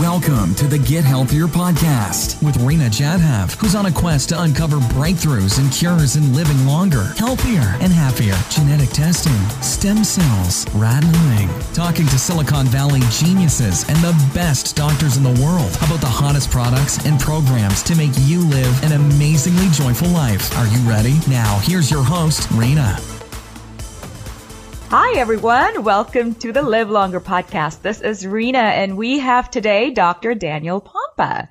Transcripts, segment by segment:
Welcome to the Get Healthier podcast with Reena Jadhav, who's on a quest to uncover breakthroughs and cures in living longer, healthier, and happier. Genetic testing, stem cells, rat milling, talking to Silicon Valley geniuses and the best doctors in the world about the hottest products and programs to make you live an amazingly joyful life. Are you ready? Now, here's your host, Reena. Hi, everyone. Welcome to the Live Longer podcast. This is Reena, and we have today Dr. Daniel Pompa,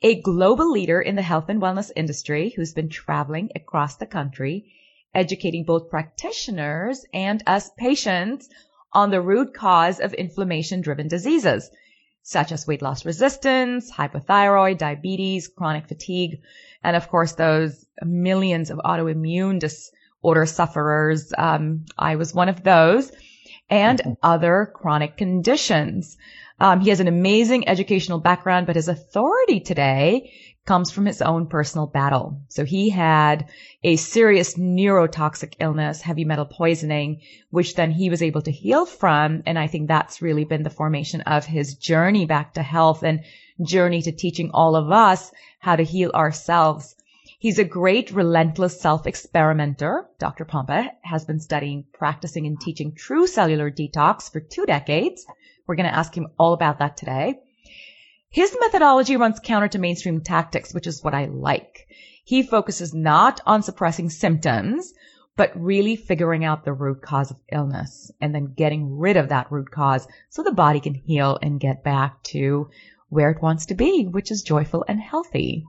a global leader in the health and wellness industry who's been traveling across the country, educating both practitioners and us patients on the root cause of inflammation driven diseases, such as weight loss resistance, hypothyroid, diabetes, chronic fatigue, and of course, those millions of autoimmune disorders order sufferers. Um, I was one of those and mm-hmm. other chronic conditions. Um, he has an amazing educational background, but his authority today comes from his own personal battle. So he had a serious neurotoxic illness, heavy metal poisoning, which then he was able to heal from. And I think that's really been the formation of his journey back to health and journey to teaching all of us how to heal ourselves He's a great relentless self-experimenter. Dr. Pompa has been studying, practicing, and teaching true cellular detox for two decades. We're going to ask him all about that today. His methodology runs counter to mainstream tactics, which is what I like. He focuses not on suppressing symptoms, but really figuring out the root cause of illness and then getting rid of that root cause so the body can heal and get back to where it wants to be, which is joyful and healthy.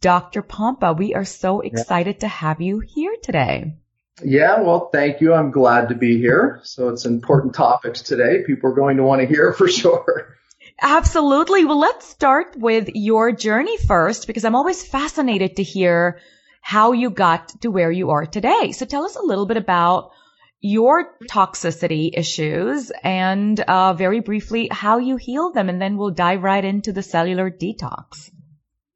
Dr. Pompa, we are so excited yeah. to have you here today. Yeah, well, thank you. I'm glad to be here. So it's important topics today. People are going to want to hear for sure. Absolutely. Well, let's start with your journey first because I'm always fascinated to hear how you got to where you are today. So tell us a little bit about your toxicity issues and uh, very briefly how you heal them, and then we'll dive right into the cellular detox.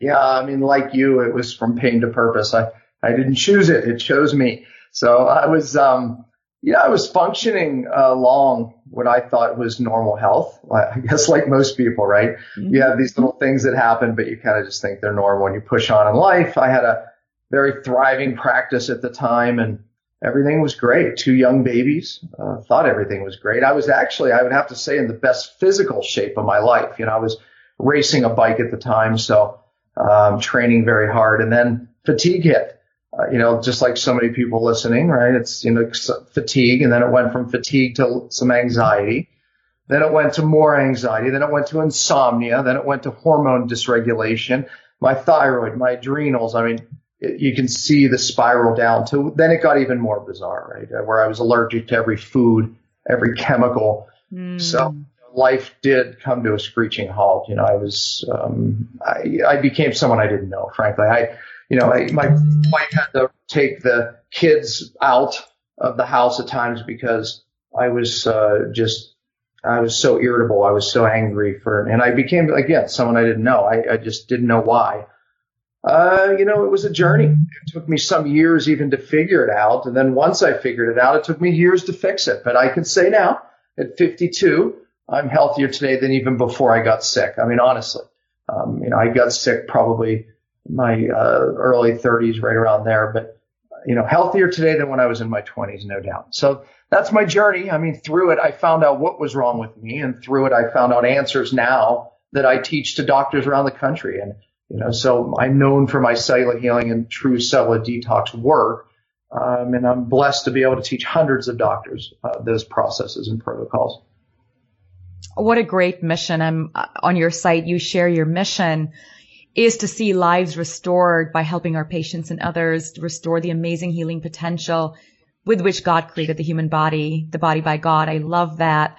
Yeah, I mean, like you, it was from pain to purpose. I, I didn't choose it. It chose me. So I was, um, yeah, I was functioning along what I thought was normal health. I guess like most people, right? Mm-hmm. You have these little things that happen, but you kind of just think they're normal and you push on in life. I had a very thriving practice at the time and everything was great. Two young babies, uh, thought everything was great. I was actually, I would have to say in the best physical shape of my life. You know, I was racing a bike at the time. So um, training very hard, and then fatigue hit. Uh, you know, just like so many people listening, right? It's you know fatigue, and then it went from fatigue to some anxiety. Then it went to more anxiety. Then it went to insomnia. Then it went to hormone dysregulation. My thyroid, my adrenals. I mean, it, you can see the spiral down to. Then it got even more bizarre, right? Where I was allergic to every food, every chemical. Mm. So life did come to a screeching halt. You know, I was, um, I, I became someone I didn't know, frankly. I, you know, I, my wife had to take the kids out of the house at times because I was, uh, just, I was so irritable. I was so angry for, and I became, again, someone I didn't know. I, I just didn't know why. Uh, you know, it was a journey. It took me some years even to figure it out. And then once I figured it out, it took me years to fix it. But I can say now at 52, I'm healthier today than even before I got sick. I mean, honestly, um, you know, I got sick probably my uh, early 30s, right around there, but you know, healthier today than when I was in my 20s, no doubt. So that's my journey. I mean, through it, I found out what was wrong with me, and through it, I found out answers now that I teach to doctors around the country. And you know, so I'm known for my cellular healing and true cellular detox work. Um, and I'm blessed to be able to teach hundreds of doctors uh, those processes and protocols. What a great mission. I'm uh, on your site. You share your mission is to see lives restored by helping our patients and others restore the amazing healing potential with which God created the human body, the body by God. I love that.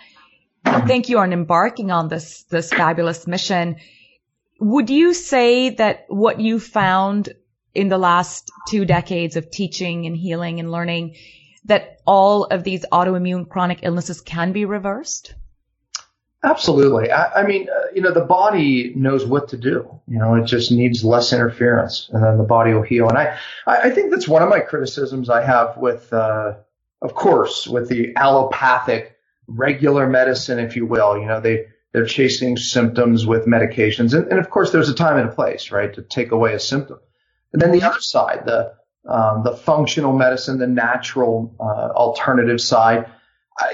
Thank you on embarking on this, this fabulous mission. Would you say that what you found in the last two decades of teaching and healing and learning that all of these autoimmune chronic illnesses can be reversed? Absolutely. I, I mean, uh, you know, the body knows what to do. You know, it just needs less interference, and then the body will heal. And I, I think that's one of my criticisms I have with, uh, of course, with the allopathic regular medicine, if you will. You know, they They're chasing symptoms with medications. And, and of course, there's a time and a place, right, to take away a symptom. And then the other side, the, um, the functional medicine, the natural uh, alternative side,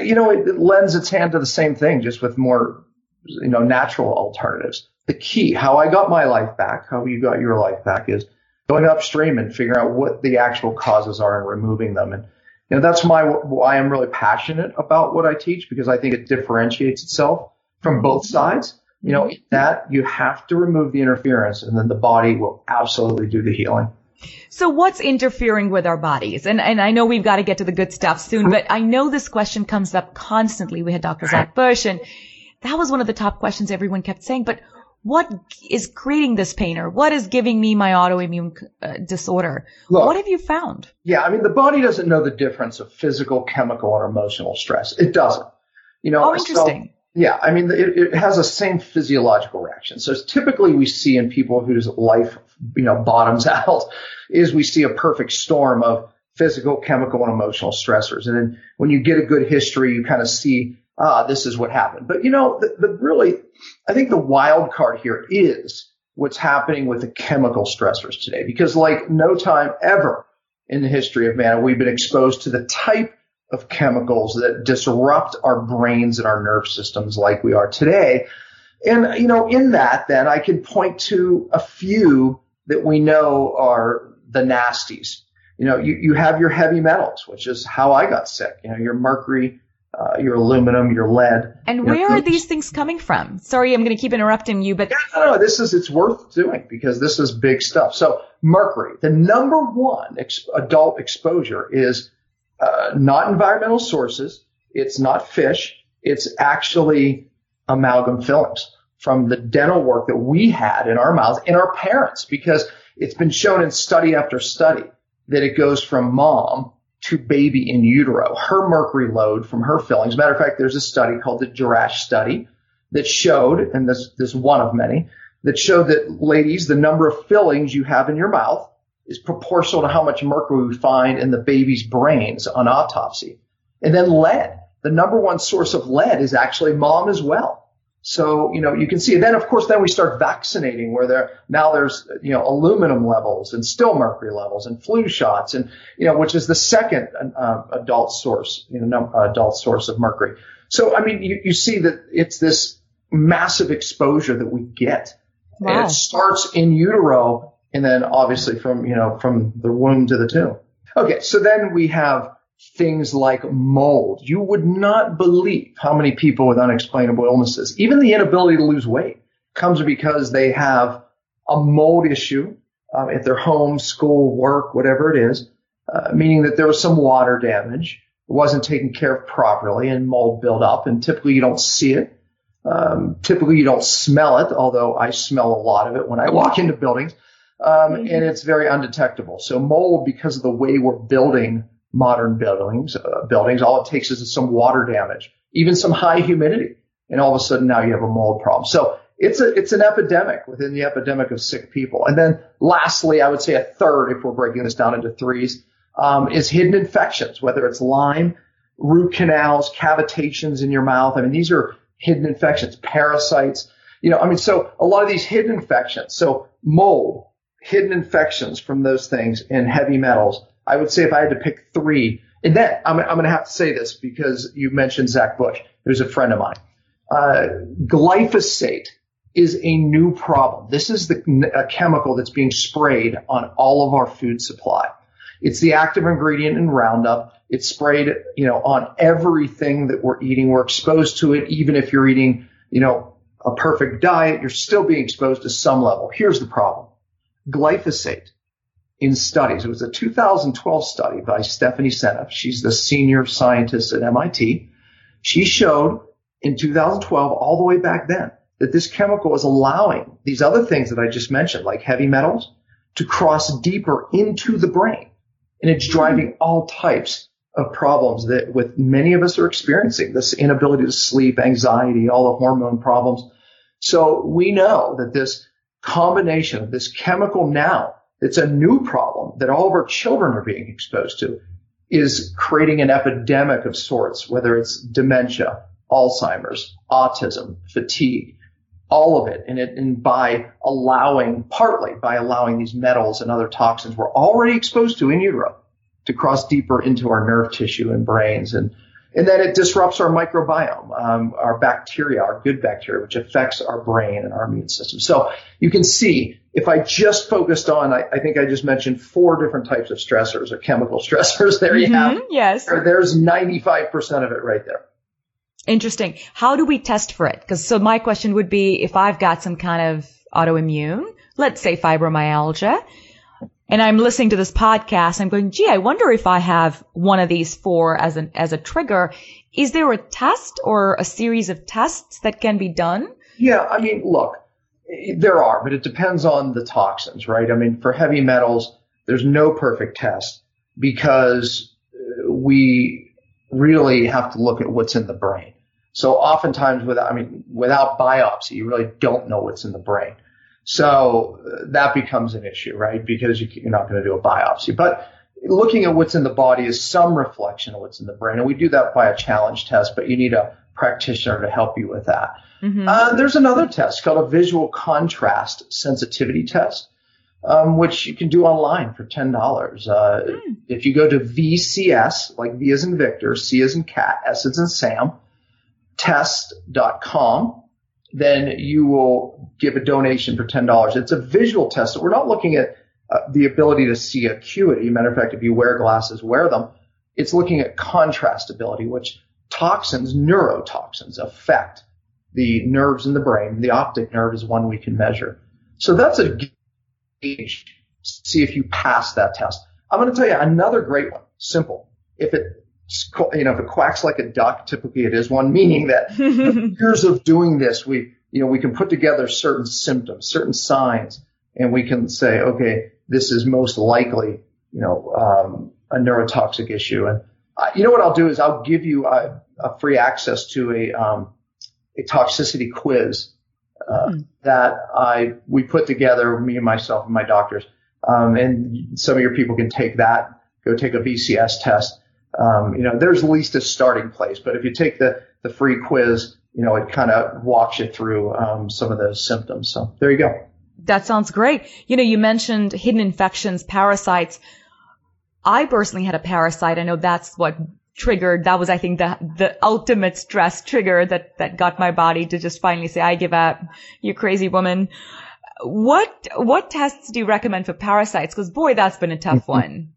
you know, it, it lends its hand to the same thing, just with more, you know, natural alternatives. The key, how I got my life back, how you got your life back, is going upstream and figuring out what the actual causes are and removing them. And you know, that's my why I'm really passionate about what I teach because I think it differentiates itself from both sides. You know, mm-hmm. that you have to remove the interference and then the body will absolutely do the healing. So what's interfering with our bodies? And, and I know we've got to get to the good stuff soon, but I know this question comes up constantly. We had Dr. Zach Bush and that was one of the top questions everyone kept saying, but what is creating this pain or what is giving me my autoimmune uh, disorder? Look, what have you found? Yeah, I mean, the body doesn't know the difference of physical, chemical, or emotional stress. It doesn't. You know, oh, interesting. So, yeah, I mean, it, it, has the same physiological reaction. So typically we see in people whose life, you know, bottoms out is we see a perfect storm of physical, chemical, and emotional stressors. And then when you get a good history, you kind of see, ah, this is what happened. But you know, the, the really, I think the wild card here is what's happening with the chemical stressors today, because like no time ever in the history of man, we've been exposed to the type of chemicals that disrupt our brains and our nerve systems like we are today. And, you know, in that, then I can point to a few that we know are the nasties. You know, you, you have your heavy metals, which is how I got sick. You know, your mercury, uh, your aluminum, your lead. And where know, are these things coming from? Sorry, I'm going to keep interrupting you, but. Yeah, no, no, this is, it's worth doing because this is big stuff. So mercury, the number one ex- adult exposure is uh, not environmental sources. It's not fish. It's actually amalgam fillings from the dental work that we had in our mouths and our parents because it's been shown in study after study that it goes from mom to baby in utero. Her mercury load from her fillings. Matter of fact, there's a study called the Jerash study that showed, and this, this is one of many, that showed that ladies, the number of fillings you have in your mouth is proportional to how much mercury we find in the baby's brains on autopsy. And then lead. The number one source of lead is actually mom as well. So, you know, you can see. And then, of course, then we start vaccinating where there, now there's, you know, aluminum levels and still mercury levels and flu shots and, you know, which is the second uh, adult source, you know, adult source of mercury. So, I mean, you, you see that it's this massive exposure that we get. Wow. And it starts in utero and then obviously from, you know, from the womb to the tomb. Okay. So then we have things like mold. You would not believe how many people with unexplainable illnesses, even the inability to lose weight comes because they have a mold issue um, at their home, school, work, whatever it is, uh, meaning that there was some water damage. It wasn't taken care of properly and mold built up and typically you don't see it. Um, typically you don't smell it, although I smell a lot of it when I walk into buildings um, mm-hmm. and it's very undetectable. So mold, because of the way we're building modern buildings, uh, buildings, all it takes is some water damage, even some high humidity, and all of a sudden now you have a mold problem. So it's a it's an epidemic within the epidemic of sick people. And then lastly, I would say a third, if we're breaking this down into threes, um, is hidden infections, whether it's Lyme, root canals, cavitations in your mouth. I mean, these are hidden infections, parasites. You know, I mean, so a lot of these hidden infections. So mold, hidden infections from those things and heavy metals. I would say if I had to pick three, and then I'm, I'm going to have to say this because you mentioned Zach Bush, who's a friend of mine. Uh, glyphosate is a new problem. This is the a chemical that's being sprayed on all of our food supply. It's the active ingredient in Roundup. It's sprayed, you know, on everything that we're eating. We're exposed to it, even if you're eating, you know, a perfect diet, you're still being exposed to some level. Here's the problem glyphosate in studies. It was a 2012 study by Stephanie Seneff. She's the senior scientist at MIT. She showed in 2012, all the way back then, that this chemical is allowing these other things that I just mentioned, like heavy metals, to cross deeper into the brain. And it's driving all types of problems that with many of us are experiencing this inability to sleep, anxiety, all the hormone problems. So we know that this combination of this chemical now, it's a new problem that all of our children are being exposed to, is creating an epidemic of sorts, whether it's dementia, Alzheimer's, autism, fatigue, all of it. And it, and by allowing, partly by allowing these metals and other toxins we're already exposed to in utero to cross deeper into our nerve tissue and brains. And, and then it disrupts our microbiome, um, our bacteria, our good bacteria, which affects our brain and our immune system. So you can see if I just focused on, I, I think I just mentioned four different types of stressors or chemical stressors. There you Mhm, have. Yes. There's 95% of it right there. Interesting. How do we test for it? Because so my question would be if I've got some kind of autoimmune, let's say fibromyalgia, and I'm listening to this podcast, I'm going, gee, I wonder if I have one of these four as an as a trigger. Is there a test or a series of tests that can be done? Yeah, I mean, look, there are, but it depends on the toxins, right? I mean, for heavy metals, there's no perfect test because uh, we really have to look at what's in the brain. So oftentimes without, I mean, without biopsy, you really don't know what's in the brain. So uh, that becomes an issue, right? Because you're not going to do a biopsy, but looking at what's in the body is some reflection of what's in the brain. And we do that by a challenge test, but you need a practitioner to help you with that. Mhm. Uh, there's another test called a visual contrast sensitivity test, um, which you can do online for ten dollars. Uh, If you go to VCS, like V as in Victor, C as in cat, S as in Sam, test.com, then you will give a donation for ten dollars. It's a visual test. So we're not looking at uh, the ability to see acuity. Matter of fact, if you wear glasses, wear them. It's looking at contrast ability, which toxins, neurotoxins, affect the nerves in the brain. The optic nerve is one we can measure. So that's a gauge. See if you pass that test. I'm going to tell you another great one. Simple. If it, you know, if it quacks like a duck, typically it is one, meaning that years of doing this, we, you know, we can put together certain symptoms, certain signs, and we can say, okay, this is most likely, you know, um, a neurotoxic issue. And you know what I'll do is I'll give you a, a free access to a, um, a toxicity quiz uh, that I we put together, me and myself and my doctors. Um, and some of your people can take that, go take a VCS test. Um, you know, there's at least a starting place, but if you take the the free quiz, you know, it kind of walks you through um, some of those symptoms. So there you go. That sounds great. You know, you mentioned hidden infections, parasites. I personally had a parasite. I know that's what triggered. That was, I think, the the ultimate stress trigger that that got my body to just finally say, "I give up. You crazy woman." What what tests do you recommend for parasites? Because boy, that's been a tough one.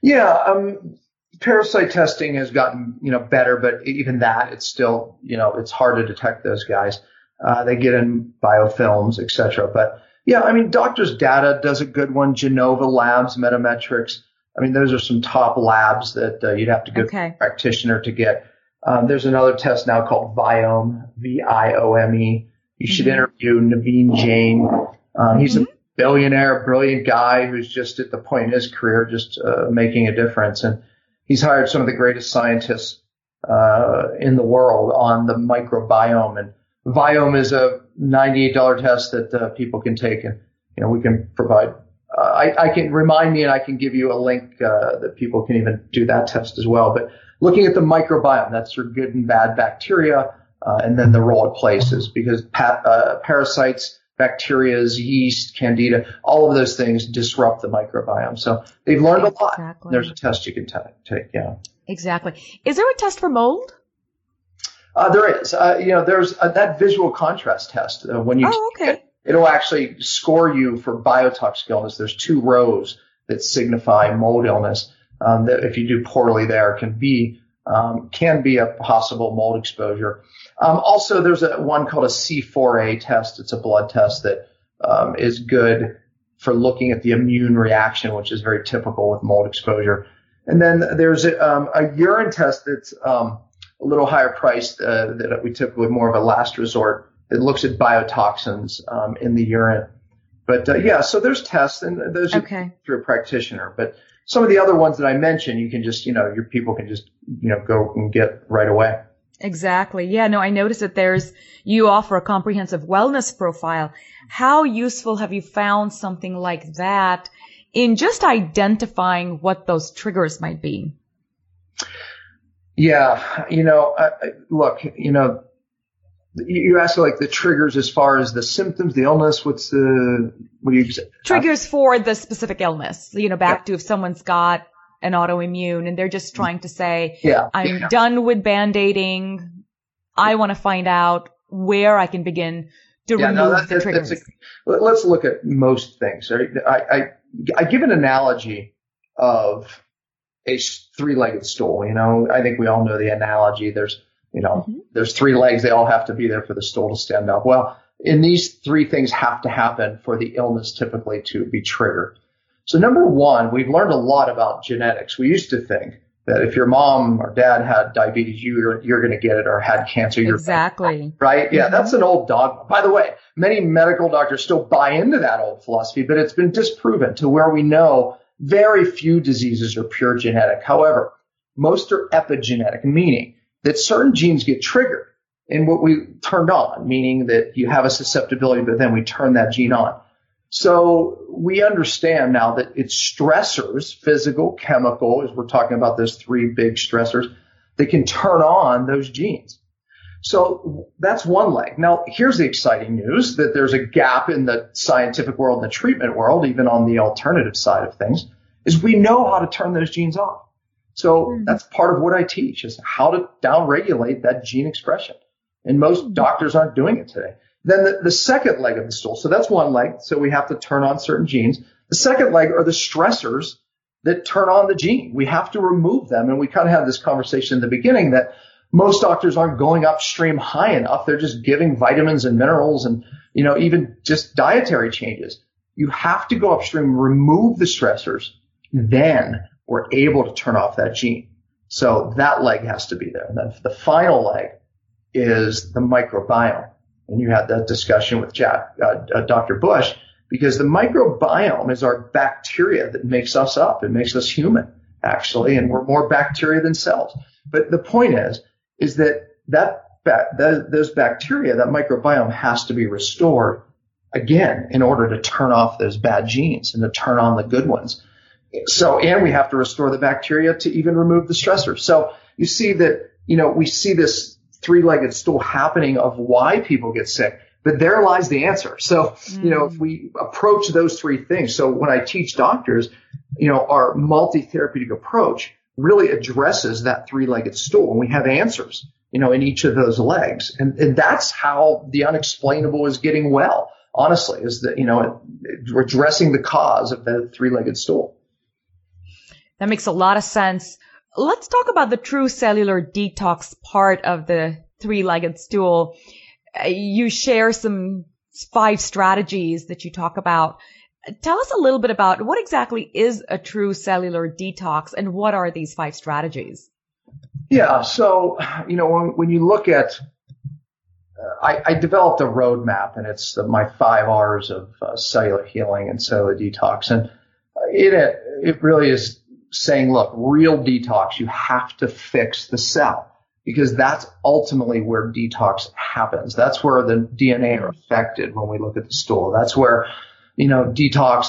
Yeah, um, parasite testing has gotten you know better, but even that, it's still you know it's hard to detect those guys. Uh, they get in biofilms, etc. But yeah, I mean, Doctors Data does a good one. Genova Labs, Metametrix. I mean, those are some top labs that uh, you'd have to go Okay. to a practitioner to get. Um, there's another test now called Viome, V-I-O-M-E. You should Mhm. interview Naveen Jain. Um, he's a billionaire, brilliant guy who's just at the point in his career just uh, making a difference. And he's hired some of the greatest scientists uh, in the world on the microbiome. And Viome is a $98 test that uh, people can take, and you know we can provide. I, I can remind me, and I can give you a link uh, that people can even do that test as well. But looking at the microbiome, that's your good and bad bacteria, uh, and then the role it places, because pa- uh, parasites, bacteria, yeast, candida, all of those things disrupt the microbiome. So they've learned a lot. There's a test you can ta take. Yeah. Exactly. Is there a test for mold? Uh, there is. Uh, you know, there's uh, that visual contrast test. Uh, when you Oh, okay. It'll actually score you for biotoxic illness. There's two rows that signify mold illness. Um, that if you do poorly there can be um, can be a possible mold exposure. Um, also, there's a one called a C4A test. It's a blood test that um, is good for looking at the immune reaction, which is very typical with mold exposure. And then there's a, um, a urine test that's um, a little higher priced uh, that we typically more of a last resort. It looks at biotoxins um, in the urine. But uh, yeah, so there's tests and those Okay. through a practitioner. But some of the other ones that I mentioned, you can just you know your people can just you know go and get right away. Exactly. Yeah, no, I noticed that there's, you offer a comprehensive wellness profile. How useful have you found something like that in just identifying what those triggers might be? Yeah, you know, I, I, look, you know, you asked like the triggers as far as the symptoms, the illness. What's the what do you triggers for the specific illness? You know, back yeah. to if someone's got an autoimmune and they're just mm-hmm. trying to say, yeah, I'm yeah. done with band-aiding. I want to find out where I can begin to yeah, remove no, that, the triggers. A, let's look at most things. I, I I give an analogy of a three-legged stool. You know, I think we all know the analogy. There's you know, mm-hmm. there's three legs. They all have to be there for the stool to stand up. Well, and these three things have to happen for the illness typically to be triggered. So number one, we've learned a lot about genetics. We used to think that if your mom or dad had diabetes, you're, you're going to get it or had cancer. You're exactly. Right. Yeah. Mm-hmm. That's an old dogma. By the way, many medical doctors still buy into that old philosophy, but it's been disproven to where we know very few diseases are pure genetic. However, most are epigenetic, meaning that certain genes get triggered and what we turned on, meaning that you have a susceptibility, but then we turn that gene on. So we understand now that it's stressors, physical, chemical, as we're talking about those three big stressors, that can turn on those genes. So that's one leg. Now, here's the exciting news that there's a gap in the scientific world and the treatment world, even on the alternative side of things, is we know how to turn those genes off. So mm-hmm. that's part of what I teach is how to downregulate that gene expression. And most mm-hmm. doctors aren't doing it today. Then the, the second leg of the stool. So that's one leg. So we have to turn on certain genes. The second leg are the stressors that turn on the gene. We have to remove them. And we kind of had this conversation in the beginning that most doctors aren't going upstream high enough. They're just giving vitamins and minerals and, you know, even just dietary changes. You have to go upstream, remove the stressors, then we're able to turn off that gene. So that leg has to be there. And then the final leg is the microbiome. And you had that discussion with Jack, uh, uh, Dr. Bush, because the microbiome is our bacteria that makes us up. It makes us human, actually, and we're more bacteria than cells. But the point is, is that that, that those bacteria, that microbiome has to be restored again in order to turn off those bad genes and to turn on the good ones. So, and we have to restore the bacteria to even remove the stressor. So you see that, you know, we see this three-legged stool happening of why people get sick, but there lies the answer. So, mm. you know, if we approach those three things. So when I teach doctors, you know, our multi-therapeutic approach really addresses that three-legged stool and we have answers, you know, in each of those legs. And, and that's how the unexplainable is getting well, honestly, is that, you know, addressing the cause of the three-legged stool. That makes a lot of sense. Let's talk about the true cellular detox part of the three-legged stool. Uh, you share some five strategies that you talk about. Tell us a little bit about what exactly is a true cellular detox and what are these five strategies? Yeah. So, you know, when, when you look at, uh, I, I, developed a roadmap and it's my five R's of uh, cellular healing and cellular detox. And in it, it really is saying, look, real detox, you have to fix the cell because that's ultimately where detox happens. That's where the DNA are affected when we look at the stool. That's where, you know, detox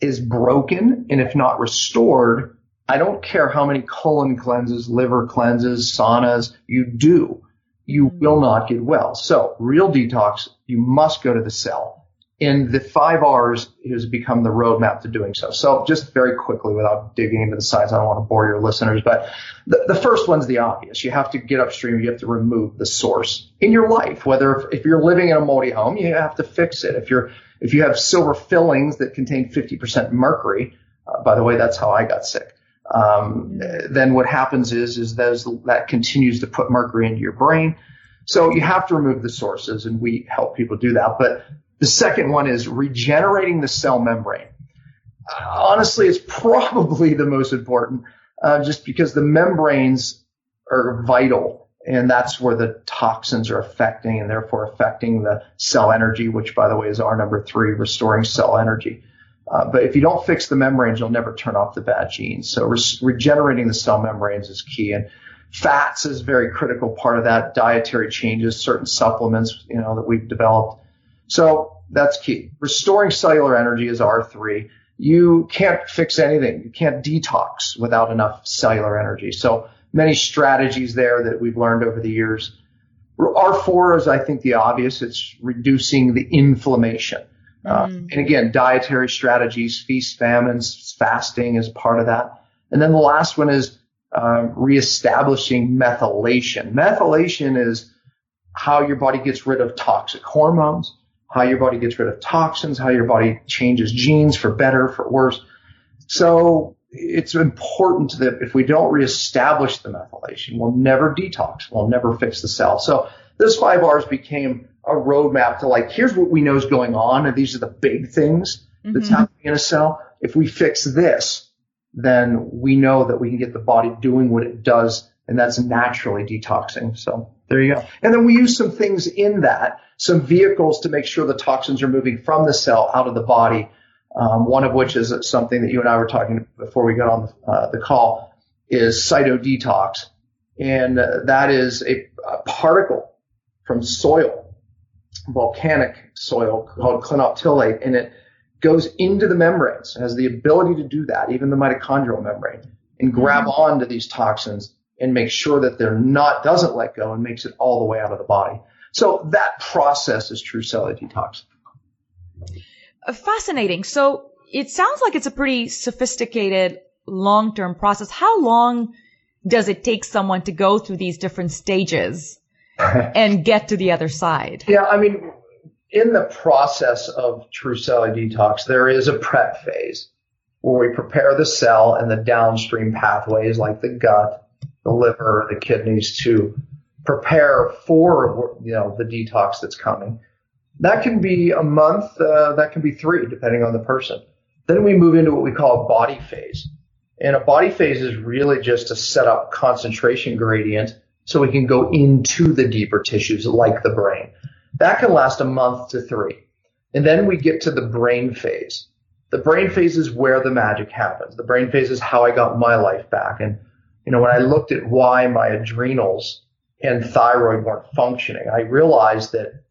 is broken. And if not restored, I don't care how many colon cleanses, liver cleanses, saunas you do, you mm-hmm. will not get well. So real detox, you must go to the cell. And the five R's has become the roadmap to doing so. So just very quickly without digging into the science, I don't want to bore your listeners, but the, the first one's the obvious. You have to get upstream. You have to remove the source in your life. Whether if, if you're living in a moldy home, you have to fix it. If you're, if you have silver fillings that contain 50% mercury, uh, by the way, that's how I got sick. Um, then what happens is, is those, that continues to put mercury into your brain. So you have to remove the sources and we help people do that. But the second one is regenerating the cell membrane. Uh, honestly, it's probably the most important, uh, just because the membranes are vital, and that's where the toxins are affecting, and therefore affecting the cell energy, which, by the way, is our number three, restoring cell energy. Uh, but if you don't fix the membranes, you'll never turn off the bad genes. So re- regenerating the cell membranes is key, and fats is a very critical part of that. Dietary changes, certain supplements, you know, that we've developed. So that's key. Restoring cellular energy is R3. You can't fix anything. You can't detox without enough cellular energy. So many strategies there that we've learned over the years. R4 is, I think, the obvious. It's reducing the inflammation. Uh, mm. and again, dietary strategies, feast, famines, fasting is part of that. And then the last one is uh, reestablishing methylation. Methylation is how your body gets rid of toxic hormones, how your body gets rid of toxins, how your body changes genes for better, for worse. So it's important that if we don't reestablish the methylation, we'll never detox. We'll never fix the cell. So this five R's became a roadmap to like, here's what we know is going on, and these are the big things that's mm-hmm. happening in a cell. If we fix this, then we know that we can get the body doing what it does, and that's naturally detoxing. So there you go. And then we use some things in that, some vehicles to make sure the toxins are moving from the cell out of the body. Um, one of which is something that you and I were talking before we got on the, uh, the call is cytodetox. And uh, that is a, a particle from soil, volcanic soil called clinoptilolite, and it goes into the membranes, has the ability to do that, even the mitochondrial membrane, and grab mm-hmm. onto these toxins and make sure that they're not, doesn't let go and makes it all the way out of the body. So that process is true cellular detox. Fascinating. So it sounds like it's a pretty sophisticated long-term process. How long does it take someone to go through these different stages and get to the other side? Yeah, I mean, in the process of true cellular detox, there is a prep phase where we prepare the cell and the downstream pathways like the gut, the liver, the kidneys to prepare for, you know, the detox that's coming. That can be a month, uh, that can be three, depending on the person. Then we move into what we call a body phase. And a body phase is really just to set up concentration gradient so we can go into the deeper tissues like the brain. That can last a month to three. And then we get to the brain phase. The brain phase is where the magic happens. The brain phase is how I got my life back. And, you know, when I looked at why my adrenals and thyroid weren't functioning, I realized that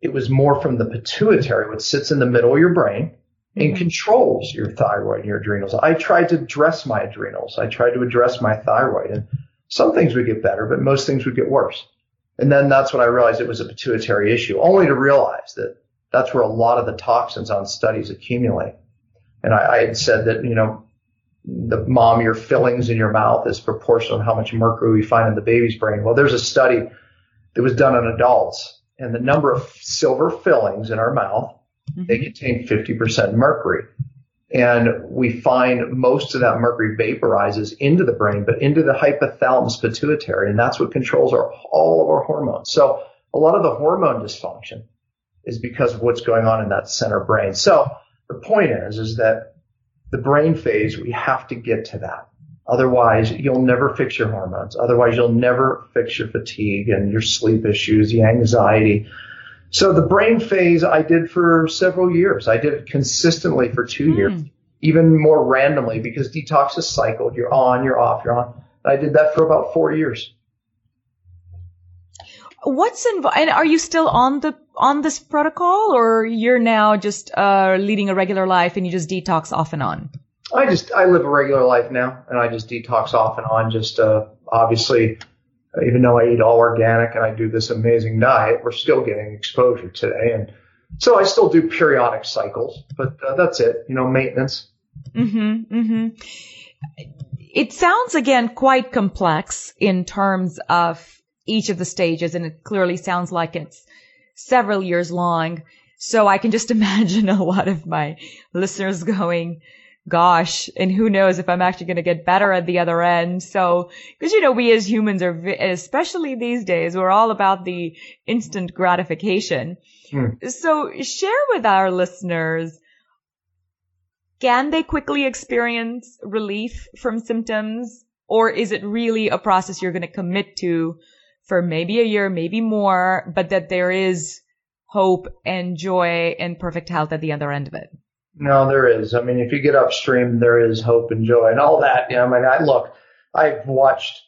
it was more from the pituitary, which sits in the middle of your brain and mm-hmm. controls your thyroid and your adrenals. I tried to address my adrenals. I tried to address my thyroid and some things would get better, but most things would get worse. And then that's when I realized it was a pituitary issue, only to realize that that's where a lot of the toxins on studies accumulate. And I, I had said that, you know, the mom, your fillings in your mouth is proportional to how much mercury we find in the baby's brain. Well, there's a study that was done on adults and the number of silver fillings in our mouth, mm-hmm. they contain 50% mercury. And we find most of that mercury vaporizes into the brain, but into the hypothalamus pituitary. And that's what controls our, all of our hormones. So a lot of the hormone dysfunction is because of what's going on in that center brain. So the point is, is that the brain phase, we have to get to that. Otherwise, you'll never fix your hormones. Otherwise, you'll never fix your fatigue and your sleep issues, the anxiety. So the brain phase I did for several years. I did it consistently for two mm. years, even more randomly because detox is cycled. You're on, you're off, you're on. I did that for about four years. What's involved? And are you still on the on this protocol, or you're now just uh, leading a regular life and you just detox off and on? I just I live a regular life now, and I just detox off and on. Just uh, obviously even though I eat all organic and I do this amazing diet, we're still getting exposure today. And so I still do periodic cycles, but uh, that's it, you know, maintenance. Mm-hmm, mm-hmm. It sounds again quite complex in terms of each of the stages, and it clearly sounds like it's several years long. So I can just imagine a lot of my listeners going, gosh, and who knows if I'm actually going to get better at the other end. So, because you know, we as humans are, especially these days, we're all about the instant gratification. Hmm. So share with our listeners, can they quickly experience relief from symptoms? Or is it really a process you're going to commit to for maybe a year, maybe more, but that there is hope and joy and perfect health at the other end of it? No, there is. I mean, if you get upstream, there is hope and joy and all that. You know, I mean, I look, I've watched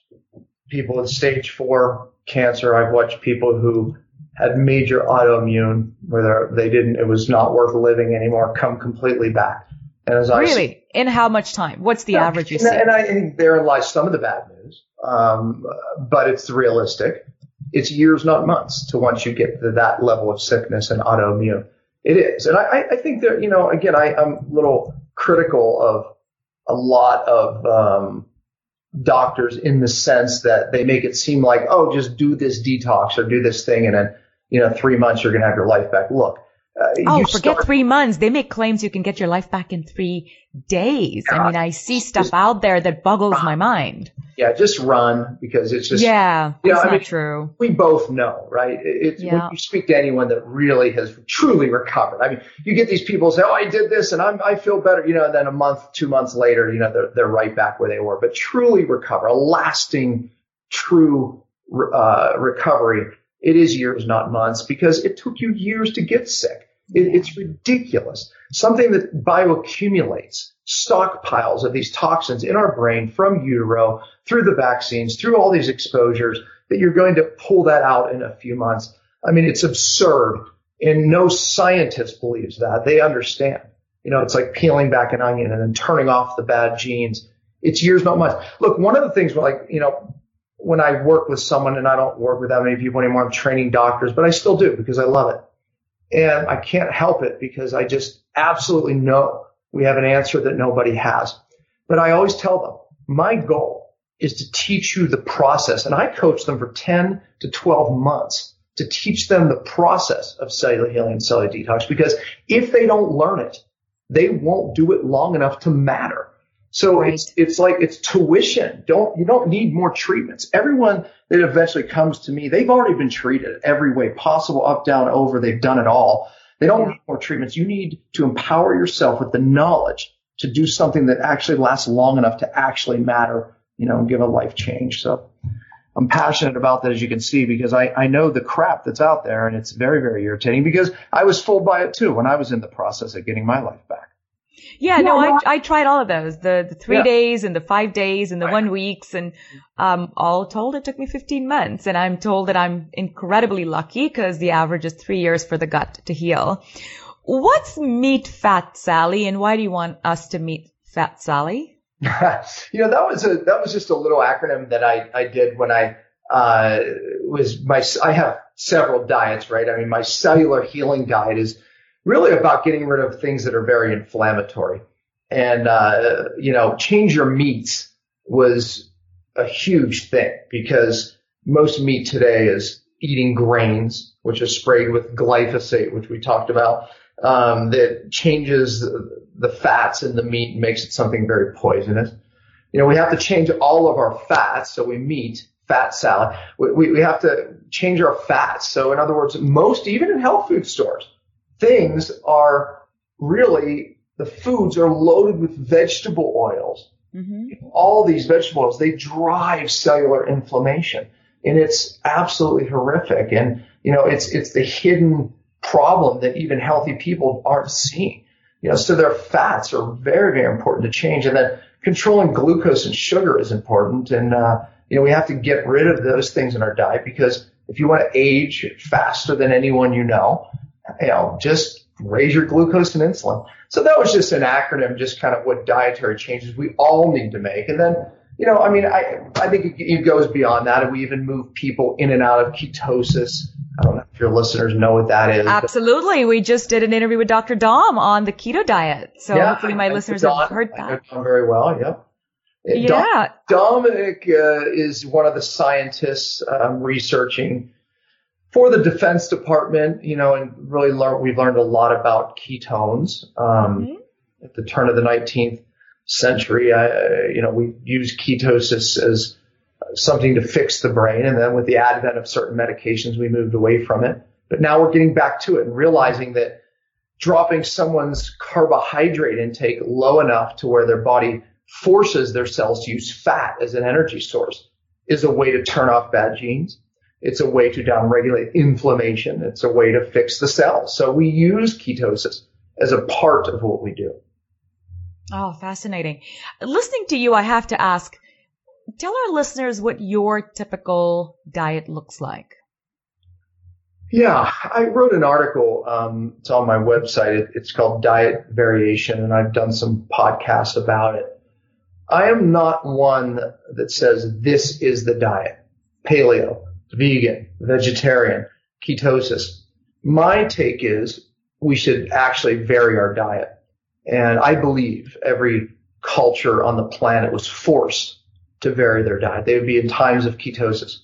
people with stage four cancer. I've watched people who had major autoimmune where they didn't, it was not worth living anymore come completely back. And as I really, in how much time? What's the average you see? And I think therein lies some of the bad news, um, but it's realistic. It's years, not months, to once you get to that level of sickness and autoimmune. It is, and I, I think that you know, again, I, I'm a little critical of a lot of um, doctors in the sense that they make it seem like, oh, just do this detox or do this thing, and then you know, three months you're going to have your life back. Look, uh, oh, forget start- three months. They make claims you can get your life back in three days. I mean, I see stuff just, out there that boggles my mind. Yeah, just run because it's just yeah, you know, it's I not mean, true. We both know, right? It's yeah. when you speak to anyone that really has truly recovered. I mean, you get these people say, "Oh, I did this and I'm I feel better," you know, and then a month, two months later, you know, they're they're right back where they were. But truly recover, a lasting, true uh, recovery. It is years, not months, because it took you years to get sick. It, it's ridiculous. Something that bioaccumulates, stockpiles of these toxins in our brain from utero, through the vaccines, through all these exposures, that you're going to pull that out in a few months. I mean, it's absurd. And no scientist believes that. They understand. You know, it's like peeling back an onion and then turning off the bad genes. It's years, not months. Look, one of the things, like, you know, when I work with someone and I don't work with that many people anymore, I'm training doctors, but I still do because I love it. And I can't help it because I just absolutely know we have an answer that nobody has. But I always tell them my goal is to teach you the process. And I coach them for 10 to 12 months to teach them the process of cellular healing and cellular detox because if they don't learn it, they won't do it long enough to matter. So right. it's, it's like it's tuition. Don't, you don't need more treatments. Everyone that eventually comes to me, they've already been treated every way possible, up, down, over. They've done it all. They don't yeah. need more treatments. You need to empower yourself with the knowledge to do something that actually lasts long enough to actually matter, you know, and give a life change. So I'm passionate about that, as you can see, because I, I know the crap that's out there and it's very, very irritating because I was fooled by it too when I was in the process of getting my life back. Yeah, no, I, I tried all of those, the, the three yeah. days and the five days and the right. one weeks and, um, all told it took me 15 months and I'm told that I'm incredibly lucky because the average is three years for the gut to heal. What's meat Fat Sally and why do you want us to meet Fat Sally? you know, that was a, that was just a little acronym that I, I did when I, uh, was my, I have several diets, right? I mean, my cellular healing diet is, really about getting rid of things that are very inflammatory. And, uh, you know, change your meats was a huge thing because most meat today is eating grains, which is sprayed with glyphosate, which we talked about, um, that changes the fats in the meat and makes it something very poisonous. You know, we have to change all of our fats. So we meat fat salad. We, we, we have to change our fats. So in other words, most, even in health food stores, things are really the foods are loaded with vegetable oils. Mm-hmm. All these vegetable oils, they drive cellular inflammation and it's absolutely horrific. And, you know, it's, it's the hidden problem that even healthy people aren't seeing. You know, so their fats are very, very important to change. And then controlling glucose and sugar is important. And, uh, you know, we have to get rid of those things in our diet because if you want to age faster than anyone you know, you know, just raise your glucose and insulin. So that was just an acronym, just kind of what dietary changes we all need to make. And then, you know, I mean, I, I think it, it goes beyond that. And we even move people in and out of ketosis. I don't know if your listeners know what that is. Absolutely. We just did an interview with Dr. Dom on the keto diet. So yeah, hopefully my listeners Don, have heard that. I know Dom very well. Yep. Yeah. Dominic uh, is one of the scientists um, researching for the Defense Department, you know, and really learn, we've learned a lot about ketones. Um, mm-hmm. At the turn of the 19th century, I, you know, we used ketosis as something to fix the brain. And then with the advent of certain medications, we moved away from it. But now we're getting back to it and realizing that dropping someone's carbohydrate intake low enough to where their body forces their cells to use fat as an energy source is a way to turn off bad genes it's a way to downregulate inflammation. It's a way to fix the cells. So we use ketosis as a part of what we do. Oh, fascinating. Listening to you, I have to ask, tell our listeners what your typical diet looks like. Yeah, I wrote an article. Um, it's on my website. It, it's called Diet Variation, and I've done some podcasts about it. I am not one that says this is the diet. Paleo, vegan, vegetarian, ketosis. My take is we should actually vary our diet. And I believe every culture on the planet was forced to vary their diet. They would be in times of ketosis.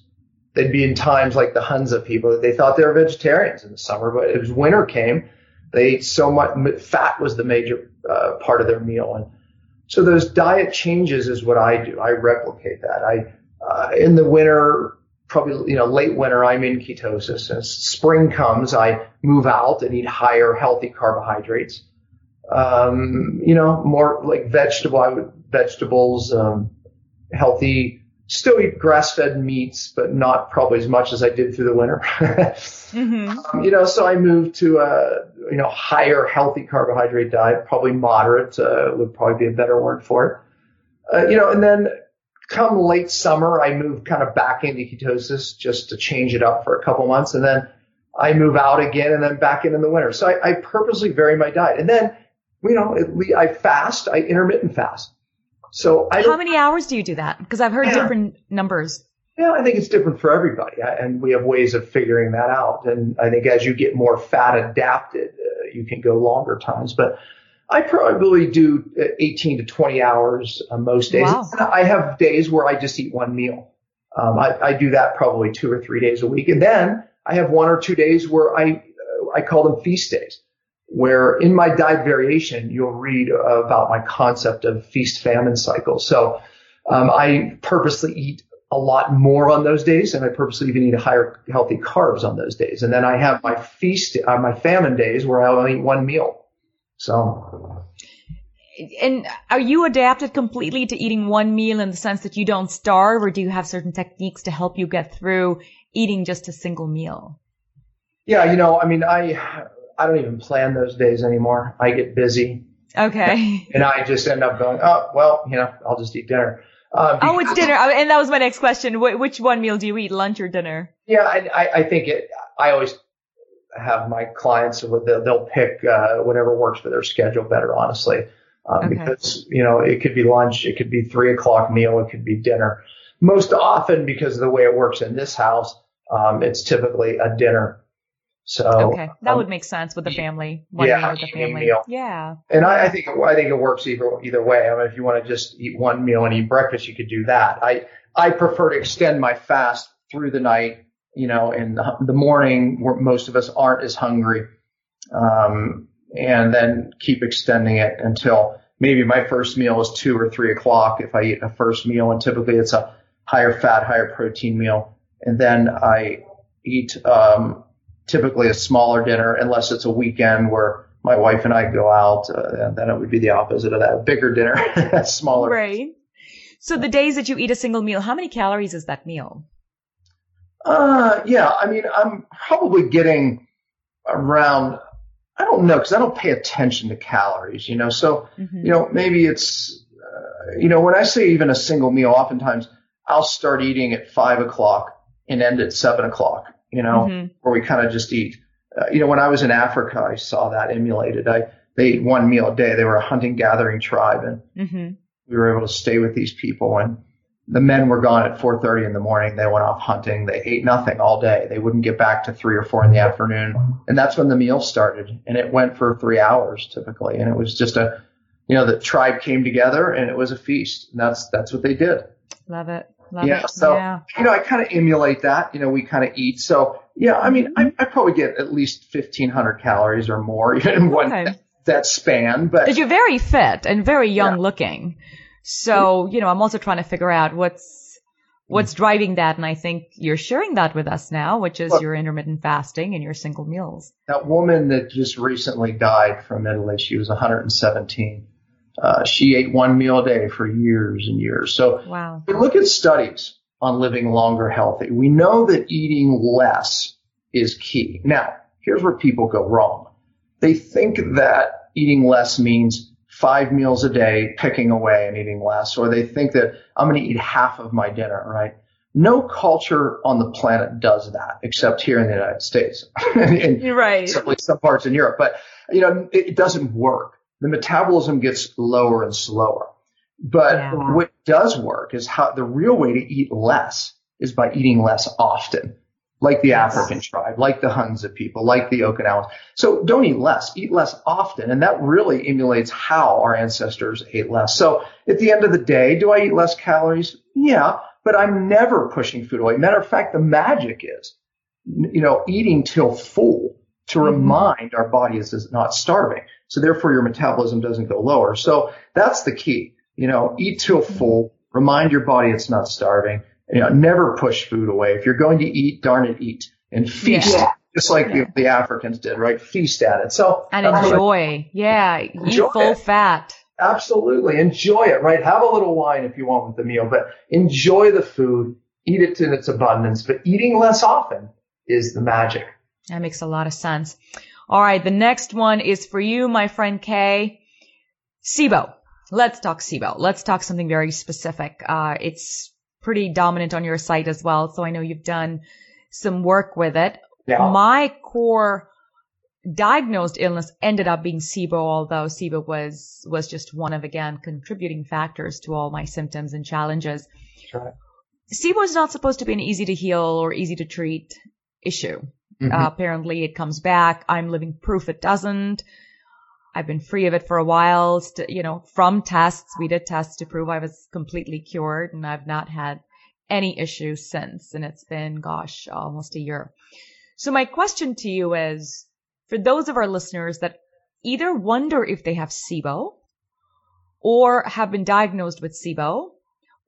They'd be in times like the Hunza people. That they thought they were vegetarians in the summer, but as winter came, they ate so much fat was the major uh, part of their meal. And so those diet changes is what I do. I replicate that. I, uh, in the winter, probably, you know, late winter, I'm in ketosis. As spring comes, I move out and eat higher healthy carbohydrates. Um, you know, more like vegetable, I would, vegetables, um, healthy, still eat grass-fed meats, but not probably as much as I did through the winter. mm-hmm. um, you know, so I moved to a you know higher healthy carbohydrate diet, probably moderate uh, would probably be a better word for it. Uh, you know, and then come late summer, I move kind of back into ketosis just to change it up for a couple months, and then I move out again, and then back in in the winter. So I, I purposely vary my diet, and then you know, I fast, I intermittent fast. So I how many hours do you do that? Because I've heard yeah. different numbers. Yeah, I think it's different for everybody, and we have ways of figuring that out. And I think as you get more fat adapted, uh, you can go longer times. But I probably do uh, 18 to 20 hours uh, most days. Wow. I have days where I just eat one meal. Um, I, I, do that probably two or three days a week, and then I have one or two days where I uh, I call them feast days where in my diet variation, you'll read about my concept of feast famine cycle. So, um, I purposely eat a lot more on those days and I purposely even eat higher healthy carbs on those days. And then I have my feast, uh, my famine days where I only eat one meal. So. And are you adapted completely to eating one meal in the sense that you don't starve or do you have certain techniques to help you get through eating just a single meal? Yeah, you know, I mean, I, I don't even plan those days anymore. I get busy. Okay. And I just end up going, oh, well, you know, I'll just eat dinner. Uh, oh, it's dinner. And that was my next question. Which one meal do you eat, lunch or dinner? Yeah, I, I think it, I always have my clients, they'll pick uh, whatever works for their schedule better, honestly. Um, okay. Because, you know, it could be lunch, it could be three o'clock meal, it could be dinner. Most often, because of the way it works in this house, um, it's typically a dinner so okay, that um, would make sense with the family. One yeah, meal with the family. Meal. Yeah. And I, I, think I think it works either either way. I mean, if you want to just eat one meal and eat breakfast, you could do that. I I prefer to extend my fast through the night. You know, in the, morning where most of us aren't as hungry, um, and then keep extending it until maybe my first meal is two or three o'clock. If I eat a first meal, and typically it's a higher fat, higher protein meal, and then I eat um, typically a smaller dinner unless it's a weekend where my wife and I go out. Uh, then it would be the opposite of that, a bigger dinner, smaller. Right. So the days that you eat a single meal, how many calories is that meal? Uh, yeah, I mean, I'm probably getting around, I don't know, cause I don't pay attention to calories, you know, so, mm-hmm. you know, maybe it's, uh, you know, when I say even a single meal, oftentimes I'll start eating at five o'clock and end at seven o'clock you know, mm-hmm. where we kind of just eat. Uh, you know, when I was in Africa, I saw that emulated. I they ate one meal a day. They were a hunting gathering tribe, and mm-hmm. we were able to stay with these people. And the men were gone at 4:30 in the morning. They went off hunting. They ate nothing all day. They wouldn't get back to three or four in the afternoon, and that's when the meal started. And it went for three hours typically, and it was just a, you know, the tribe came together and it was a feast. And that's that's what they did. Love it. Love it. yeah. It. So, yeah. you know, I kind of emulate that. You know, we kind of eat. So, yeah, I mean, I, I probably get at least 1500 calories or more in one that, that span. But you're very fit and very young yeah. looking. So, you know, I'm also trying to figure out what's, what's mm. driving that. And I think you're sharing that with us now, which is your intermittent fasting and your single meals. That woman that just recently died from Italy, she was 117 uh, she ate one meal a day for years and years. So wow. we look at studies on living longer healthy. We know that eating less is key. Now, here's where people go wrong. They think that eating less means five meals a day, picking away and eating less, or they think that I'm going to eat half of my dinner, right? No culture on the planet does that except here in the United States. and right. Certainly some parts in Europe, but you know, it, it doesn't work. The metabolism gets lower and slower. But Yeah. what does work is how the real way to eat less is by eating less often, like the Yes. African tribe, like the Hunza people, like the Okinawans. So don't eat less, eat less often. And that really emulates how our ancestors ate less. So at the end of the day, do I eat less calories? Yeah, but I'm never pushing food away. Matter of fact, the magic is, you know, eating till full to Mhm. remind our body is is not starving. So therefore your metabolism doesn't go lower. So that's the key. You know, eat till full, remind your body it's not starving. You know, never push food away. If you're going to eat, darn it, eat and feast. Yeah. Just like Yeah. the, the Africans did, right? Feast at it. So And that's what- enjoy. Yeah. Enjoy Eat full it. fat. Absolutely. Enjoy it, right? Have a little wine if you want with the meal, but enjoy the food, eat it in its abundance, but eating less often is the magic. That makes a lot of sense. All right. The next one is for you, my friend Kay. SIBO. Let's talk SIBO. Let's talk something very specific. Uh, it's pretty dominant on your site as well. So I know you've done some work with it. Yeah. My core diagnosed illness ended up being SIBO, although SIBO was, was just one of, again, contributing factors to all my symptoms and challenges. Right. SIBO is not supposed to be an easy to heal or easy to treat issue. Mhm. Uh, apparently it comes back. I'm living proof it doesn't. I've been free of it for a while. St- you know, from tests, we did tests to prove I was completely cured and I've not had any issues since. And it's been, gosh, almost a year. So my question to you is, for those of our listeners that either wonder if they have SIBO or have been diagnosed with SIBO,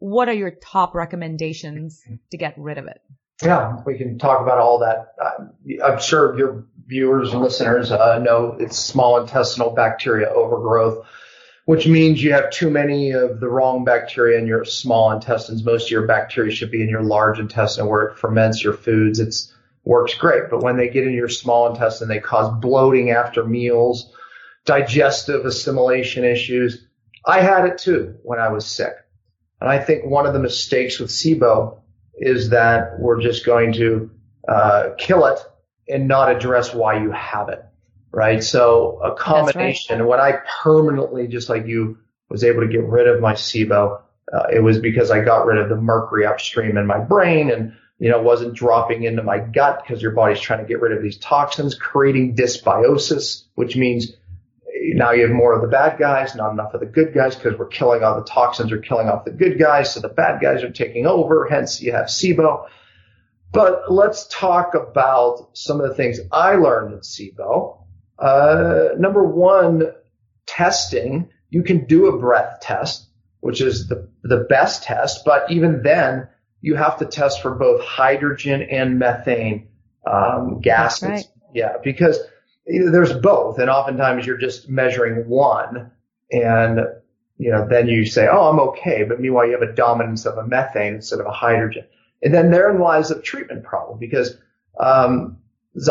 what are your top recommendations to get rid of it? Yeah, we can talk about all that. I'm sure your viewers and listeners uh, know it's small intestinal bacteria overgrowth, which means you have too many of the wrong bacteria in your small intestines. Most of your bacteria should be in your large intestine where it ferments your foods. It's works great, but when they get in your small intestine, they cause bloating after meals, digestive assimilation issues. I had it too when I was sick. And I think one of the mistakes with SIBO is that we're just going to uh, kill it and not address why you have it, right? So a combination. When I permanently, just like you, was able to get rid of my SIBO, uh, it was because I got rid of the mercury upstream in my brain and you know wasn't dropping into my gut because your body's trying to get rid of these toxins, creating dysbiosis, which means now you have more of the bad guys, not enough of the good guys because we're killing all the toxins are killing off the good guys. So the bad guys are taking over. Hence you have SIBO. But let's talk about some of the things I learned in SIBO. Uh, number one, testing. You can do a breath test, which is the, the best test. But even then you have to test for both hydrogen and methane, um, gases. right. Yeah, because there's both, and oftentimes you're just measuring one, and you know then you say, oh, I'm okay, but meanwhile you have a dominance of a methane instead of a hydrogen, and then therein lies the treatment problem because um, is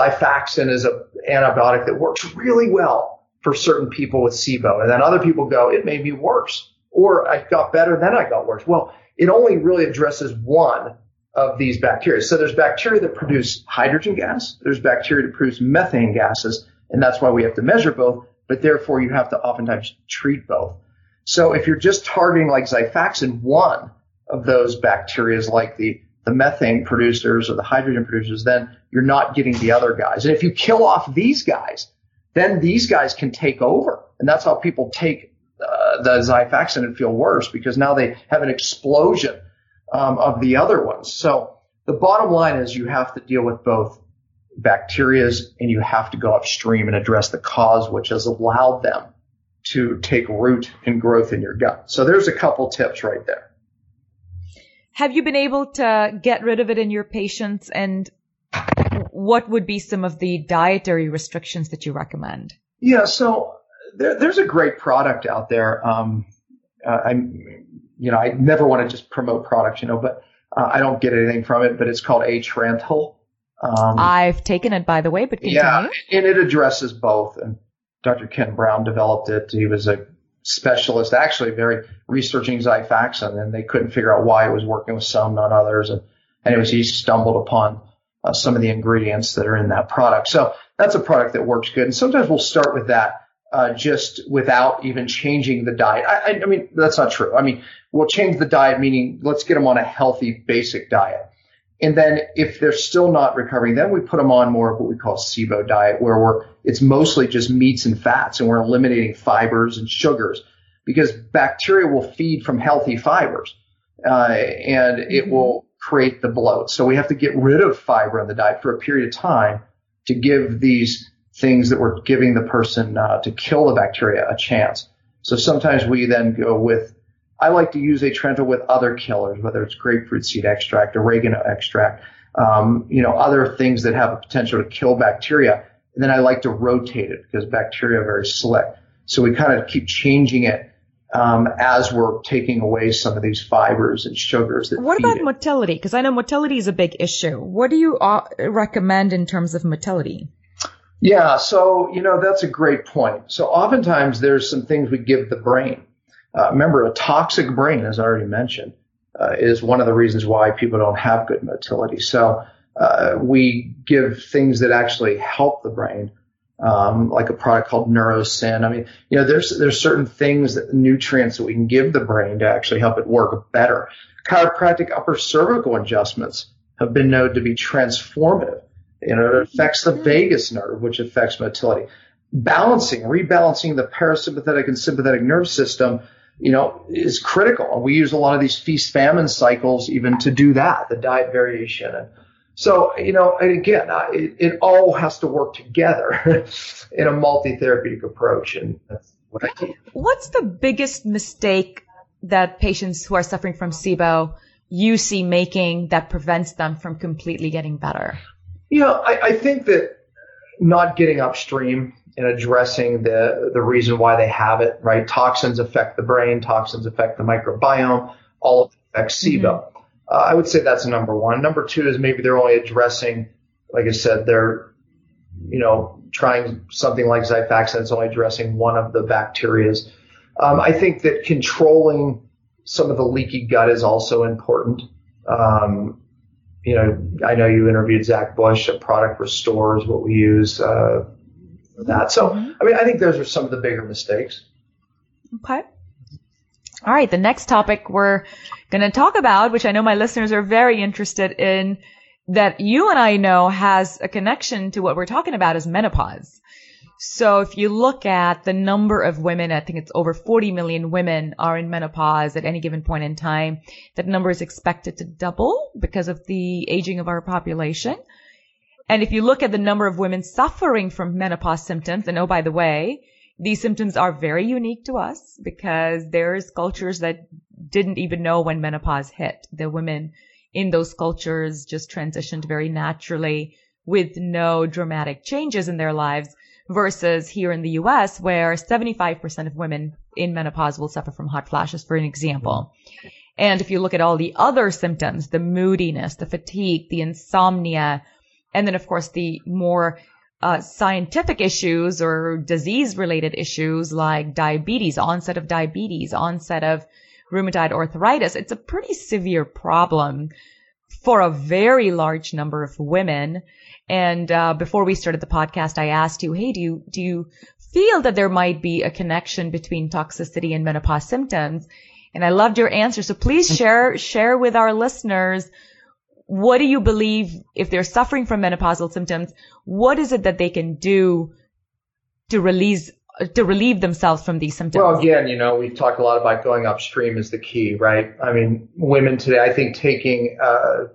a antibiotic that works really well for certain people with SIBO, and then other people go, it made me worse, or I got better, then I got worse. Well, it only really addresses one of these bacteria. So there's bacteria that produce hydrogen gas. There's bacteria that produce methane gases. And that's why we have to measure both, but therefore you have to oftentimes treat both. So if you're just targeting like Xifaxan, one of those bacteria like the, the methane producers or the hydrogen producers, then you're not getting the other guys. And if you kill off these guys, then these guys can take over. And that's how people take uh, the Xifaxan and feel worse because now they have an explosion um, of the other ones. So the bottom line is you have to deal with both bacterias and you have to go upstream and address the cause which has allowed them to take root and growth in your gut. So there's a couple tips right there. Have you been able to get rid of it in your patients and what would be some of the dietary restrictions that you recommend? Yeah, so there, there's a great product out there. Um, uh, I'm, you know, I never want to just promote products, you know, but uh, I don't get anything from it. But it's called Atrantil. Um, I've taken it, by the way, but continue. yeah, and it addresses both. And Dr. Ken Brown developed it. He was a specialist, actually, very researching Xifaxan, and they couldn't figure out why it was working with some, not others. And anyways, he stumbled upon uh, some of the ingredients that are in that product. So that's a product that works good. And sometimes we'll start with that uh, just without even changing the diet. I, I, mean, that's not true. I mean, we'll change the diet, meaning let's get them on a healthy basic diet. And then if they're still not recovering, then we put them on more of what we call SIBO diet, where we're, it's mostly just meats and fats and we're eliminating fibers and sugars because bacteria will feed from healthy fibers, uh, and it mm-hmm. will create the bloat. So we have to get rid of fiber in the diet for a period of time to give these things that we're giving the person uh, to kill the bacteria a chance. So sometimes we then go with I like to use Atrantil with other killers, whether it's grapefruit seed extract, oregano extract, um, you know, other things that have a potential to kill bacteria. And then I like to rotate it because bacteria are very slick. So we kind of keep changing it um, as we're taking away some of these fibers and sugars. That what about it. motility? Because I know motility is a big issue. What do you uh, recommend in terms of motility? Yeah, so you know that's a great point. So oftentimes there's some things we give the brain. Uh, remember, a toxic brain, as I already mentioned, uh, is one of the reasons why people don't have good motility. So uh, we give things that actually help the brain, um, like a product called Neurosyn. I mean, you know, there's there's certain things that nutrients that we can give the brain to actually help it work better. Chiropractic upper cervical adjustments have been known to be transformative. Know, it affects the vagus nerve, which affects motility. Balancing, rebalancing the parasympathetic and sympathetic nerve system you know, is critical. And We use a lot of these feast famine cycles even to do that, the diet variation. And so, you know, and again, it, it all has to work together in a multi-therapeutic approach. And that's what I do. What's the biggest mistake that patients who are suffering from SIBO you see making that prevents them from completely getting better? You know, I, I think that not getting upstream and addressing the, the reason why they have it, right? Toxins affect the brain, toxins affect the microbiome, all of it affects SIBO. Mm-hmm. Uh, I would say that's number one. Number two is maybe they're only addressing, like I said, they're, you know, trying something like Xifaxan It's only addressing one of the bacterias. Um, I think that controlling some of the leaky gut is also important. Um, you know, I know you interviewed Zach Bush. A product restores what we use. Uh, for that. So, mm-hmm. I mean, I think those are some of the bigger mistakes. Okay. All right. The next topic we're going to talk about, which I know my listeners are very interested in, that you and I know has a connection to what we're talking about is menopause. So if you look at the number of women, I think it's over 40 million women are in menopause at any given point in time. That number is expected to double because of the aging of our population. And if you look at the number of women suffering from menopause symptoms, and oh, by the way, these symptoms are very unique to us because there's cultures that didn't even know when menopause hit. The women in those cultures just transitioned very naturally with no dramatic changes in their lives versus here in the US where 75% of women in menopause will suffer from hot flashes, for an example. And if you look at all the other symptoms, the moodiness, the fatigue, the insomnia, and then, of course, the more uh, scientific issues or disease related issues like diabetes, onset of diabetes, onset of rheumatoid arthritis. It's a pretty severe problem for a very large number of women. And uh, before we started the podcast, I asked you, hey, do you do you feel that there might be a connection between toxicity and menopause symptoms? And I loved your answer. So please share share with our listeners what do you believe if they're suffering from menopausal symptoms? What is it that they can do to release to relieve themselves from these symptoms? Well, again, you know, we've talked a lot about going upstream is the key, right? I mean, women today, I think taking, uh,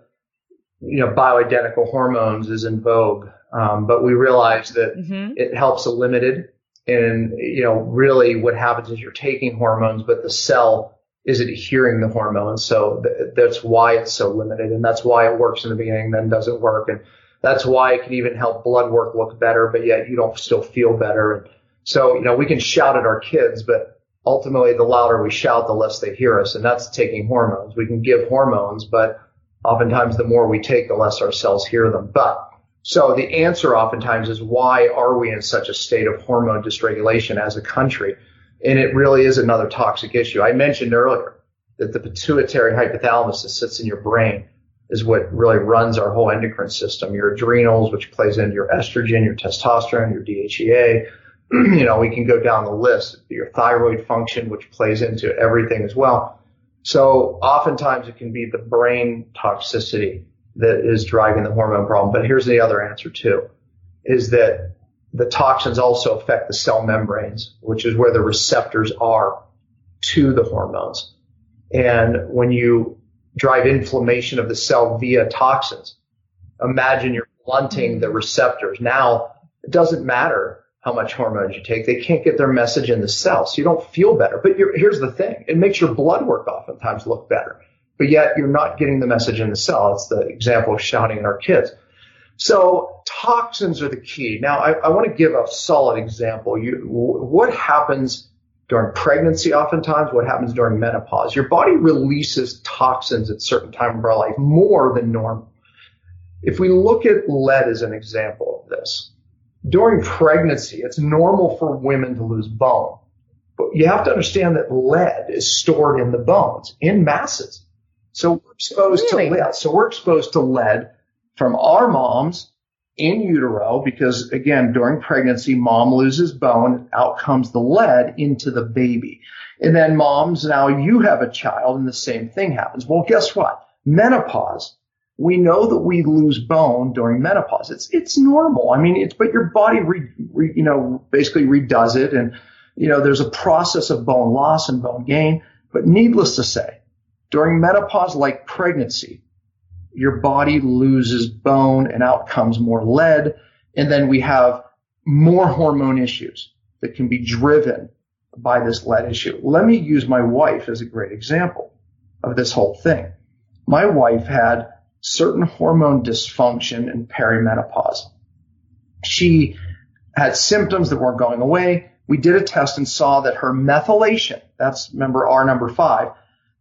you know, bioidentical hormones is in vogue. Um, but we realize that mm-hmm. it helps a limited and, you know, really what happens is you're taking hormones, but the cell is it hearing the hormones? So th- that's why it's so limited, and that's why it works in the beginning, then doesn't work, and that's why it can even help blood work look better, but yet you don't still feel better. And so you know we can shout at our kids, but ultimately the louder we shout, the less they hear us, and that's taking hormones. We can give hormones, but oftentimes the more we take, the less our cells hear them. But so the answer oftentimes is why are we in such a state of hormone dysregulation as a country? And it really is another toxic issue. I mentioned earlier that the pituitary hypothalamus that sits in your brain is what really runs our whole endocrine system. Your adrenals, which plays into your estrogen, your testosterone, your DHEA. you know, we can go down the list. Your thyroid function, which plays into everything as well. So oftentimes it can be the brain toxicity that is driving the hormone problem. But here's the other answer too, is that the toxins also affect the cell membranes, which is where the receptors are to the hormones. And when you drive inflammation of the cell via toxins, imagine you're blunting the receptors. Now it doesn't matter how much hormones you take. They can't get their message in the cell. So you don't feel better. But here's the thing. It makes your blood work oftentimes look better, but yet you're not getting the message in the cell. It's the example of shouting at our kids. So toxins are the key. Now I, I want to give a solid example. You, what happens during pregnancy oftentimes, what happens during menopause? Your body releases toxins at certain time of our life more than normal. If we look at lead as an example of this, during pregnancy, it's normal for women to lose bone. But you have to understand that lead is stored in the bones in masses. So we're exposed really? to lead. So we're exposed to lead from our moms in utero because again, during pregnancy, mom loses bone, out comes the lead into the baby. And then moms, now you have a child and the same thing happens. Well, guess what? Menopause we know that we lose bone during menopause. It's it's normal. I mean, it's but your body re, re, you know basically redoes it, and you know there's a process of bone loss and bone gain. But needless to say, during menopause, like pregnancy, your body loses bone and out comes more lead, and then we have more hormone issues that can be driven by this lead issue. Let me use my wife as a great example of this whole thing. My wife had certain hormone dysfunction in perimenopause. She had symptoms that weren't going away. We did a test and saw that her methylation, that's remember R number five,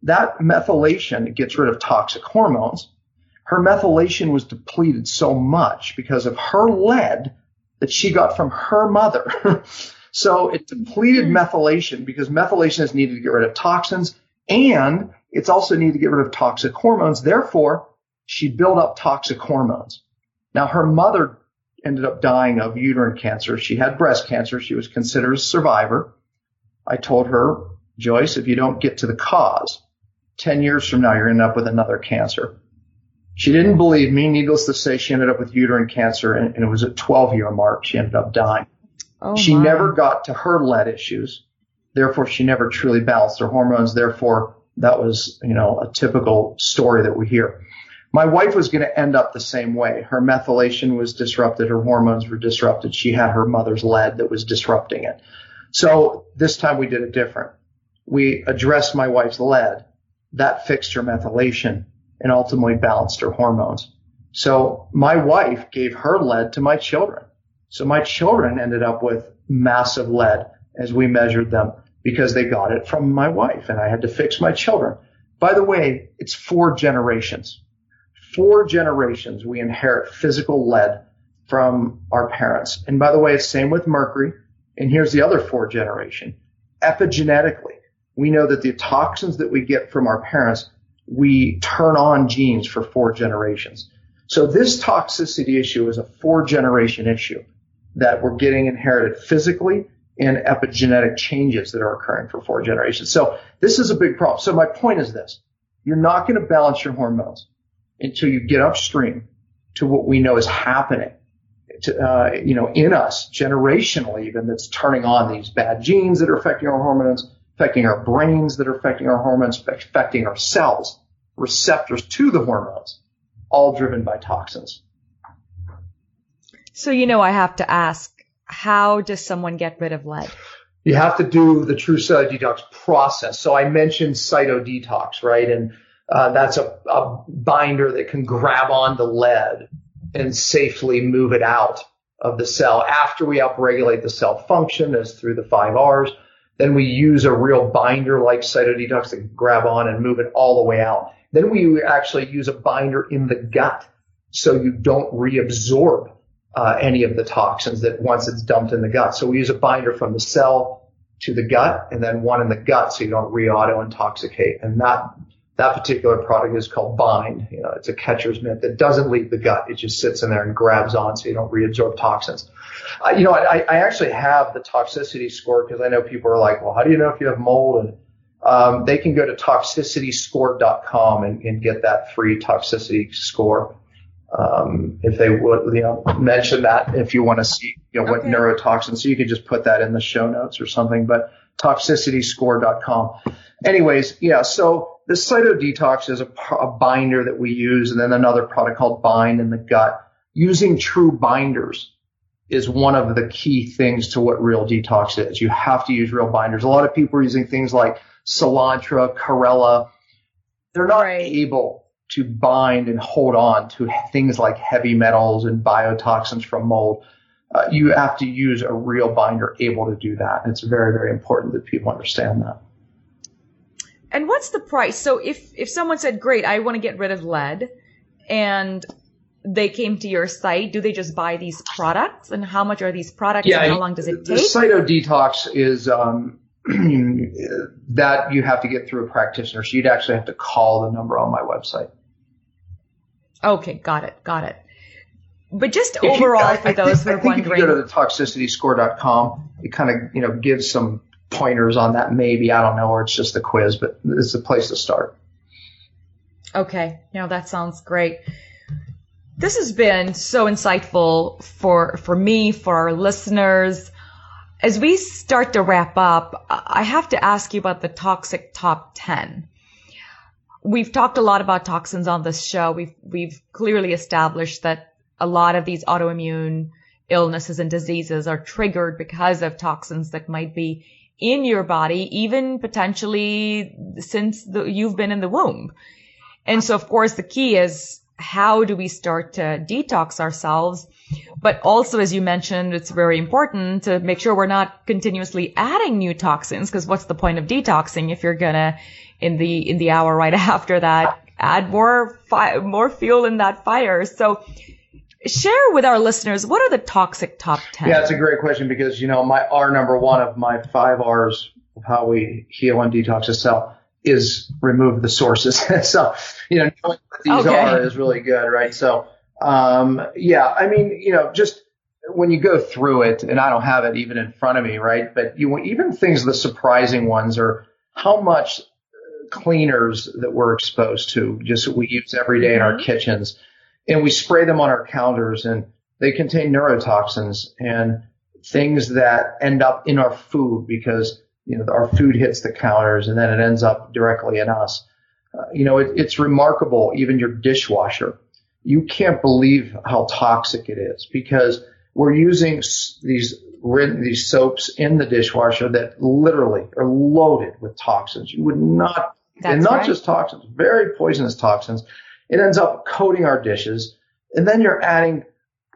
that methylation gets rid of toxic hormones. Her methylation was depleted so much because of her lead that she got from her mother. so it depleted hmm. methylation because methylation is needed to get rid of toxins and it's also needed to get rid of toxic hormones. Therefore, she built up toxic hormones. Now her mother ended up dying of uterine cancer. She had breast cancer. She was considered a survivor. I told her, Joyce, if you don't get to the cause, 10 years from now, you're going to end up with another cancer. She didn't believe me. Needless to say, she ended up with uterine cancer and, and it was a 12 year mark. She ended up dying. Oh she my. never got to her lead issues. Therefore, she never truly balanced her hormones. Therefore, that was, you know, a typical story that we hear. My wife was going to end up the same way. Her methylation was disrupted. Her hormones were disrupted. She had her mother's lead that was disrupting it. So this time we did it different. We addressed my wife's lead. That fixed her methylation and ultimately balanced her hormones. So my wife gave her lead to my children. So my children ended up with massive lead as we measured them because they got it from my wife and I had to fix my children. By the way, it's four generations four generations we inherit physical lead from our parents. And by the way, it's same with mercury. And here's the other four generation. Epigenetically, we know that the toxins that we get from our parents, we turn on genes for four generations. So this toxicity issue is a four generation issue that we're getting inherited physically and epigenetic changes that are occurring for four generations. So this is a big problem. So my point is this. You're not going to balance your hormones until you get upstream to what we know is happening, to, uh, you know, in us generationally even that's turning on these bad genes that are affecting our hormones, affecting our brains that are affecting our hormones, affecting our cells, receptors to the hormones, all driven by toxins. So, you know, I have to ask, how does someone get rid of lead? You have to do the true cellular detox process. So I mentioned cytodetox, right? And uh, that's a, a binder that can grab on the lead and safely move it out of the cell after we upregulate the cell function as through the five R's. Then we use a real binder like cytodetox to grab on and move it all the way out. Then we actually use a binder in the gut so you don't reabsorb uh, any of the toxins that once it's dumped in the gut. So we use a binder from the cell to the gut and then one in the gut so you don't re-auto intoxicate. And that that particular product is called Bind. You know, it's a catcher's mitt that doesn't leave the gut. It just sits in there and grabs on so you don't reabsorb toxins. Uh, you know, I, I actually have the toxicity score because I know people are like, well, how do you know if you have mold? And um, they can go to toxicityscore.com and, and get that free toxicity score. Um, if they would, you know, mention that if you want to see, you know, what okay. neurotoxins, so you can just put that in the show notes or something, but toxicityscore.com. Anyways, yeah, so the cytodetox is a, a binder that we use and then another product called bind in the gut. Using true binders is one of the key things to what real detox is. You have to use real binders. A lot of people are using things like Soolantra, Chlorella. They're not right. able to bind and hold on to things like heavy metals and biotoxins from mold. Uh, you have to use a real binder able to do that. It's very, very important that people understand that. And what's the price? So if, if someone said, great, I want to get rid of lead and they came to your site, do they just buy these products? And how much are these products yeah, and how long does it take? The Cyto Detox is, um, that you have to get through a practitioner. So you'd actually have to call the number on my website. Okay, got it, got it. But just if overall, you, for those who are wondering, if you go to the toxicityscore.com, it kind of you know gives some pointers on that. Maybe I don't know, or it's just a quiz, but it's a place to start. Okay, now that sounds great. This has been so insightful for for me, for our listeners. As we start to wrap up, I have to ask you about the toxic top 10 we've talked a lot about toxins on this show. We've we've clearly established that a lot of these autoimmune illnesses and diseases are triggered because of toxins that might be in your body, even potentially since the, you've been in the womb. And so, of course, the key is how do we start to detox ourselves? But also, as you mentioned, it's very important to make sure we're not continuously adding new toxins because what's the point of detoxing if you're gonna in the in the hour right after that add more fi- more fuel in that fire so share with our listeners what are the toxic top 10 yeah it's a great question because you know my r number one of my five r's of how we heal and detox a cell is remove the sources. So you know knowing what these okay. are is really good right? So um yeah i mean you know just when you go through it and i don't have it even in front of me right? But you even things the surprising ones are how much cleaners that we're exposed to, just we use every day in our mm-hmm. kitchens, and we spray them on our counters, and they contain neurotoxins and things that end up in our food because you know our food hits the counters and then it ends up directly in us. Uh, you know, it, it's remarkable. Even your dishwasher, you can't believe how toxic it is because we're using these these soaps in the dishwasher that literally are loaded with toxins. You would not that's and not right. just toxins, very poisonous toxins. It ends up coating our dishes. And then you're adding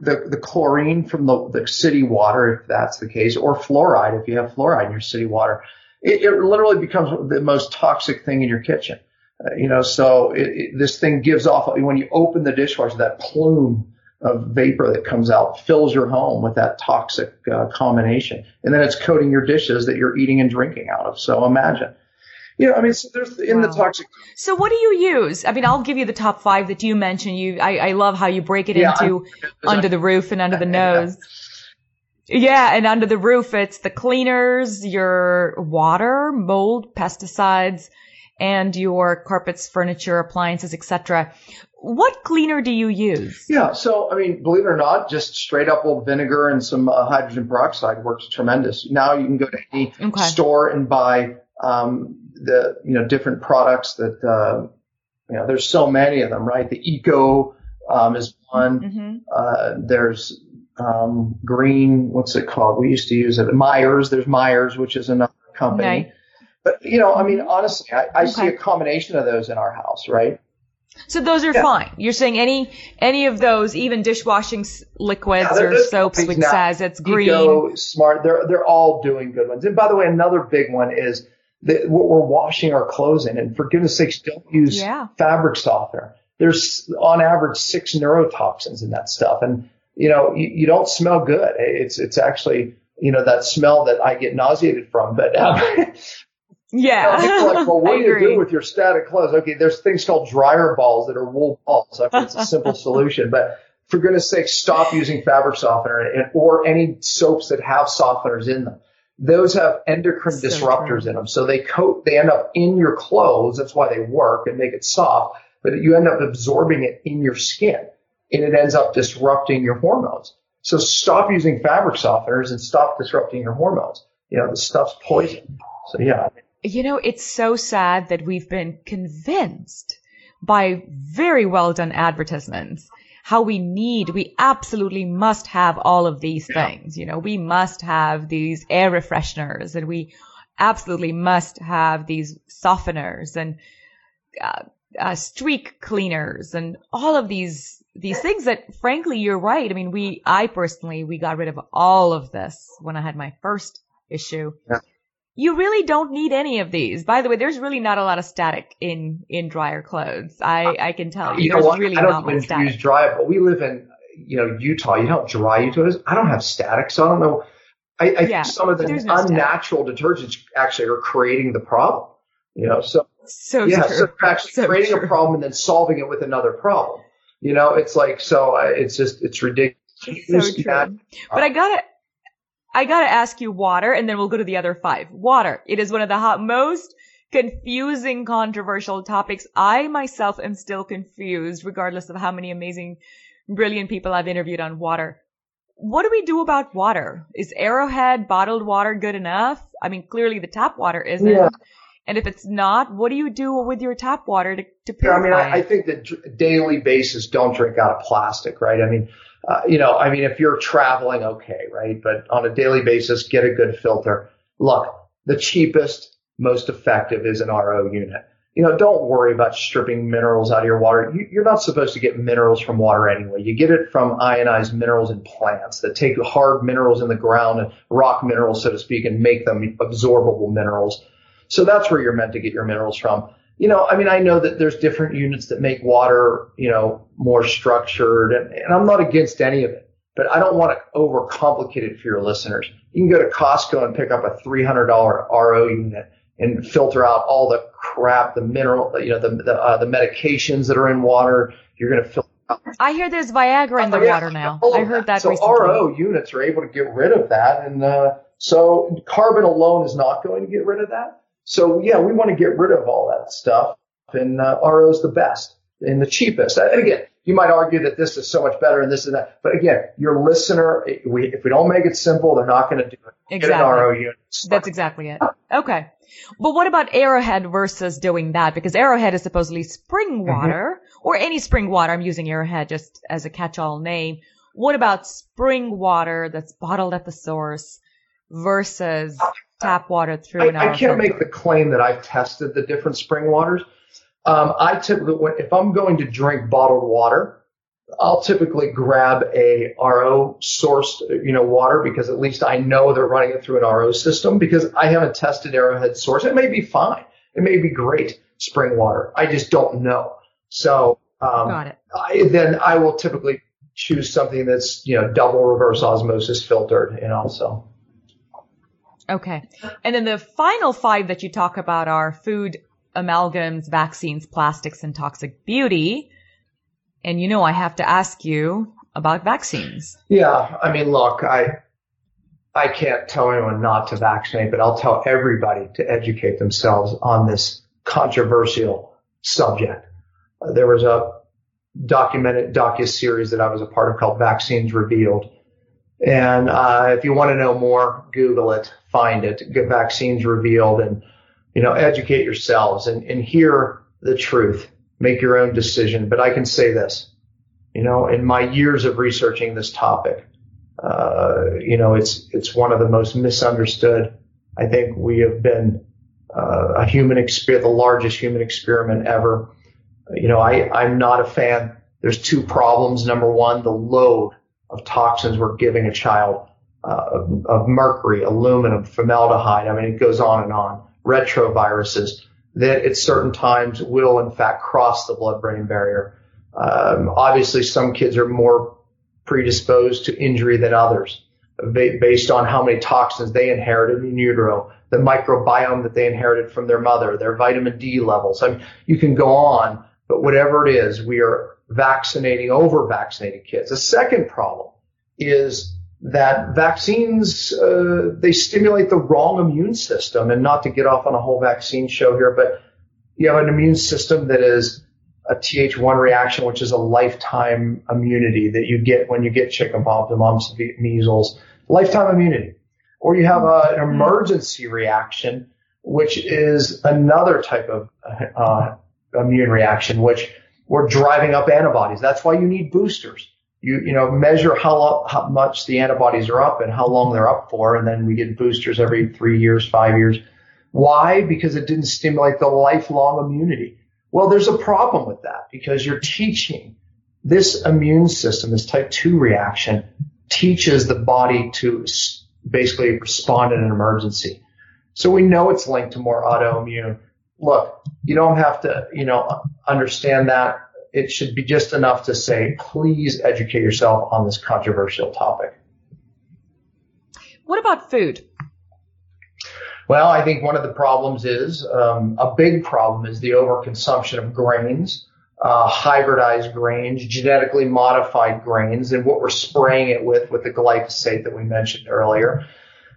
the, the chlorine from the, the city water, if that's the case, or fluoride, if you have fluoride in your city water. It, it literally becomes the most toxic thing in your kitchen. Uh, you know, so it, it, this thing gives off, when you open the dishwasher, that plume of vapor that comes out fills your home with that toxic uh, combination. And then it's coating your dishes that you're eating and drinking out of. So imagine. Yeah, I mean, so there's in wow. the toxic. So what do you use? I mean, I'll give you the top five that you mentioned. You, I, I love how you break it yeah, into under the roof and under the nose. Yeah, and under the roof, it's the cleaners, your water, mold, pesticides, and your carpets, furniture, appliances, etc. What cleaner do you use? Yeah, so I mean, believe it or not, just straight up old vinegar and some uh, hydrogen peroxide works tremendous. Now you can go to any okay. store and buy um, the you know different products that uh, you know there's so many of them, right? The Eco um, is one. Mm-hmm. Uh, there's um, Green. What's it called? We used to use it. Meyers. There's Meyers, which is another company. But you know, I mean, honestly, I, I okay. see a combination of those in our house, right? So those are yeah. fine. You're saying any any of those, even dishwashing liquids yeah, or soaps, which now, says it's green. Eco, smart. They're they're all doing good ones. And by the way, another big one is that what we're washing our clothes in. And for goodness sakes, don't use yeah. fabric softener. There's on average six neurotoxins in that stuff. And, you know, you, you don't smell good. It's, it's actually, you know, that smell that I get nauseated from. But, um, Yeah. You know, like, well, what do you do with your static clothes? Okay, there's things called dryer balls that are wool balls. I mean, it's a simple solution, but for goodness sake, stop using fabric softener and, or any soaps that have softeners in them. Those have endocrine so disruptors true. in them. So they coat, they end up in your clothes. That's why they work and make it soft, but you end up absorbing it in your skin and it ends up disrupting your hormones. So stop using fabric softeners and stop disrupting your hormones. You know, the stuff's poison. So yeah. You know, it's so sad that we've been convinced by very well done advertisements how we need, we absolutely must have all of these things. You know, we must have these air refresheners and we absolutely must have these softeners and uh, uh, streak cleaners and all of these these things that frankly you're right. I mean, we I personally we got rid of all of this when I had my first issue. Yeah you really don't need any of these. By the way, there's really not a lot of static in in dryer clothes. I uh, I can tell you. You there's know what? really I don't not even static. use dryer, but we live in you know Utah. You don't dry Utah. I don't have static, so I don't know. I, I yeah, think some of the no unnatural static. detergents actually are creating the problem. You know, so so yeah, true. so actually so creating true. a problem and then solving it with another problem. You know, it's like so. Uh, it's just it's ridiculous. So true. But I gotta I gotta ask you water and then we'll go to the other five. Water. It is one of the hot, most confusing, controversial topics. I myself am still confused regardless of how many amazing, brilliant people I've interviewed on water. What do we do about water? Is Arrowhead bottled water good enough? I mean, clearly the tap water isn't. Yeah. And if it's not, what do you do with your tap water to, to purify yeah, I mean, I, I think that daily basis don't drink out of plastic, right? I mean, uh, you know, I mean, if you're traveling, okay, right? But on a daily basis, get a good filter. Look, the cheapest, most effective is an RO unit. You know, don't worry about stripping minerals out of your water. You, are not supposed to get minerals from water anyway. You get it from ionized minerals in plants that take hard minerals in the ground and rock minerals, so to speak, and make them absorbable minerals. So that's where you're meant to get your minerals from you know, I mean, I know that there's different units that make water, you know, more structured and, and I'm not against any of it, but I don't want to overcomplicate it for your listeners. You can go to Costco and pick up a $300 RO unit and filter out all the crap, the mineral, you know, the, the, uh, the medications that are in water. You're going to filter out. I hear there's Viagra in the oh, yeah, water now. I heard that, so recently. RO units are able to get rid of that. And, uh, so carbon alone is not going to get rid of that. So yeah, we want to get rid of all that stuff, and uh, RO is the best and the cheapest. And again, you might argue that this is so much better and this and that, but again, your listener, we, if we don't make it simple, they're not going to do it. Exactly. Get an RO unit. That's exactly it. Okay. But what about Arrowhead versus doing that? Because Arrowhead is supposedly spring mm-hmm. water mm-hmm. or any spring water. I'm using Arrowhead just as a catch-all name. What about spring water that's bottled at the source versus tap water through I, an I can't filter. make the claim that I've tested the different spring waters. Um, I typically, if I'm going to drink bottled water, I'll typically grab a RO sourced, you know, water because at least I know they're running it through an RO system because I haven't tested Arrowhead source. It may be fine. It may be great spring water. I just don't know. So, um, Got it. I, then I will typically choose something that's, you know, double reverse osmosis filtered and also. Okay. And then the final five that you talk about are food, amalgams, vaccines, plastics, and toxic beauty. And you know, I have to ask you about vaccines. Yeah. I mean, look, I, I can't tell anyone not to vaccinate, but I'll tell everybody to educate themselves on this controversial subject. Uh, there was a documented docu series that I was a part of called Vaccines Revealed. And uh, if you want to know more, Google it find it, get vaccines revealed and, you know, educate yourselves and, and hear the truth, make your own decision. But I can say this, you know, in my years of researching this topic, uh, you know, it's, it's one of the most misunderstood. I think we have been, uh, a human experiment, the largest human experiment ever. You know, I, I'm not a fan. There's two problems. Number one, the load of toxins we're giving a child uh, of, of, mercury, aluminum, formaldehyde. I mean, it goes on and on. Retroviruses that at certain times will in fact cross the blood-brain barrier. Um, obviously, some kids are more predisposed to injury than others. based on how many toxins they inherited in utero, the microbiome that they inherited from their mother, their vitamin D levels. I mean, you can go on, but whatever it is, we are vaccinating, over vaccinating kids. The second problem is that vaccines, uh, they stimulate the wrong immune system and not to get off on a whole vaccine show here, but you have an immune system that is a Th1 reaction, which is a lifetime immunity that you get when you get chickenpox, the mumps, measles, lifetime immunity. Or you have a, an emergency reaction, which is another type of uh, immune reaction, which we're driving up antibodies. That's why you need boosters. You, you know, measure how, how much the antibodies are up and how long they're up for. And then we get boosters every three years, five years. Why? Because it didn't stimulate the lifelong immunity. Well, there's a problem with that because you're teaching this immune system, this type 2 reaction teaches the body to basically respond in an emergency. So we know it's linked to more autoimmune. Look, you don't have to, you know, understand that. It should be just enough to say, please educate yourself on this controversial topic. What about food? Well, I think one of the problems is um, a big problem is the overconsumption of grains, uh, hybridized grains, genetically modified grains, and what we're spraying it with with the glyphosate that we mentioned earlier.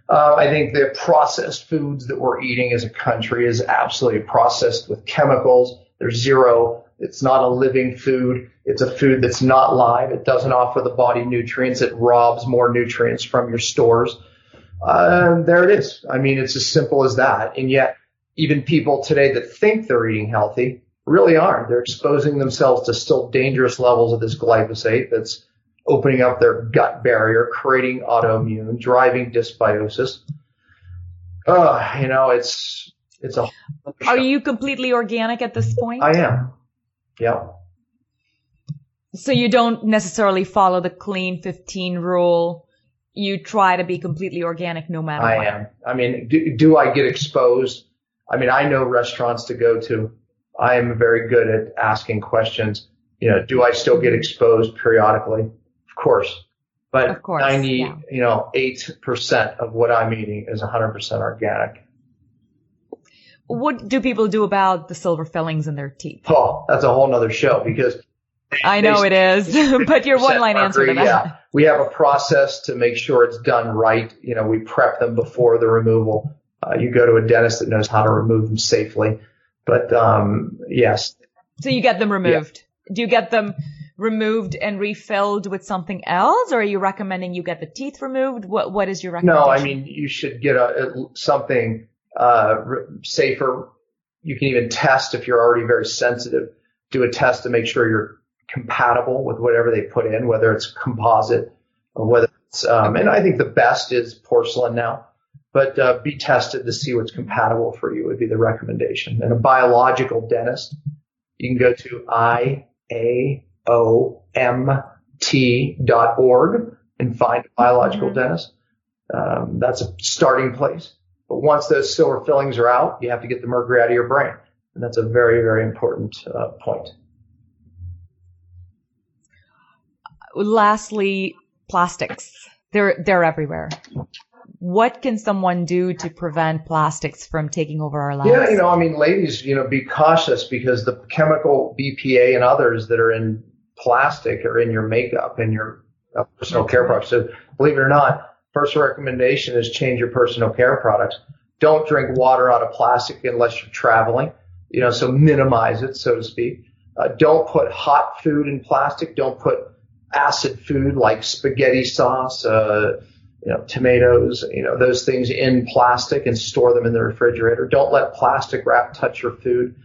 Uh, I think the processed foods that we're eating as a country is absolutely processed with chemicals. There's zero. It's not a living food. It's a food that's not live. It doesn't offer the body nutrients. It robs more nutrients from your stores. Uh, there it is. I mean, it's as simple as that. And yet, even people today that think they're eating healthy really aren't. They're exposing themselves to still dangerous levels of this glyphosate that's opening up their gut barrier, creating autoimmune, driving dysbiosis. Uh, you know, it's, it's a. Are you completely organic at this point? I am. Yeah. So you don't necessarily follow the clean 15 rule you try to be completely organic no matter I what. am. I mean, do, do I get exposed? I mean, I know restaurants to go to. I am very good at asking questions. You know, do I still get exposed periodically? Of course. But course, 90, yeah. you know, 8% of what I'm eating is 100% organic. What do people do about the silver fillings in their teeth? Oh, that's a whole nother show because I know it is, but your one line answer to that. Yeah. We have a process to make sure it's done right. You know, we prep them before the removal. Uh, you go to a dentist that knows how to remove them safely. But um, yes. So you get them removed. Yeah. Do you get them removed and refilled with something else, or are you recommending you get the teeth removed? What What is your recommendation? No, I mean you should get a, a something uh, safer. You can even test if you're already very sensitive. Do a test to make sure you're compatible with whatever they put in, whether it's composite or whether it's, um, and I think the best is porcelain now, but uh, be tested to see what's compatible for you would be the recommendation. And a biological dentist, you can go to iaomt.org and find a biological mm-hmm. dentist. Um, that's a starting place. But once those silver fillings are out, you have to get the mercury out of your brain. And that's a very, very important uh, point. lastly, plastics. They're, they're everywhere. What can someone do to prevent plastics from taking over our lives? Yeah, you know, I mean, ladies, you know, be cautious because the chemical BPA and others that are in plastic are in your makeup and your personal care products. So believe it or not, first recommendation is change your personal care products. Don't drink water out of plastic unless you're traveling, you know, so minimize it, so to speak. Uh, don't put hot food in plastic. Don't put acid food like spaghetti sauce, uh, you know, tomatoes, you know, those things in plastic and store them in the refrigerator. Don't let plastic wrap touch your food.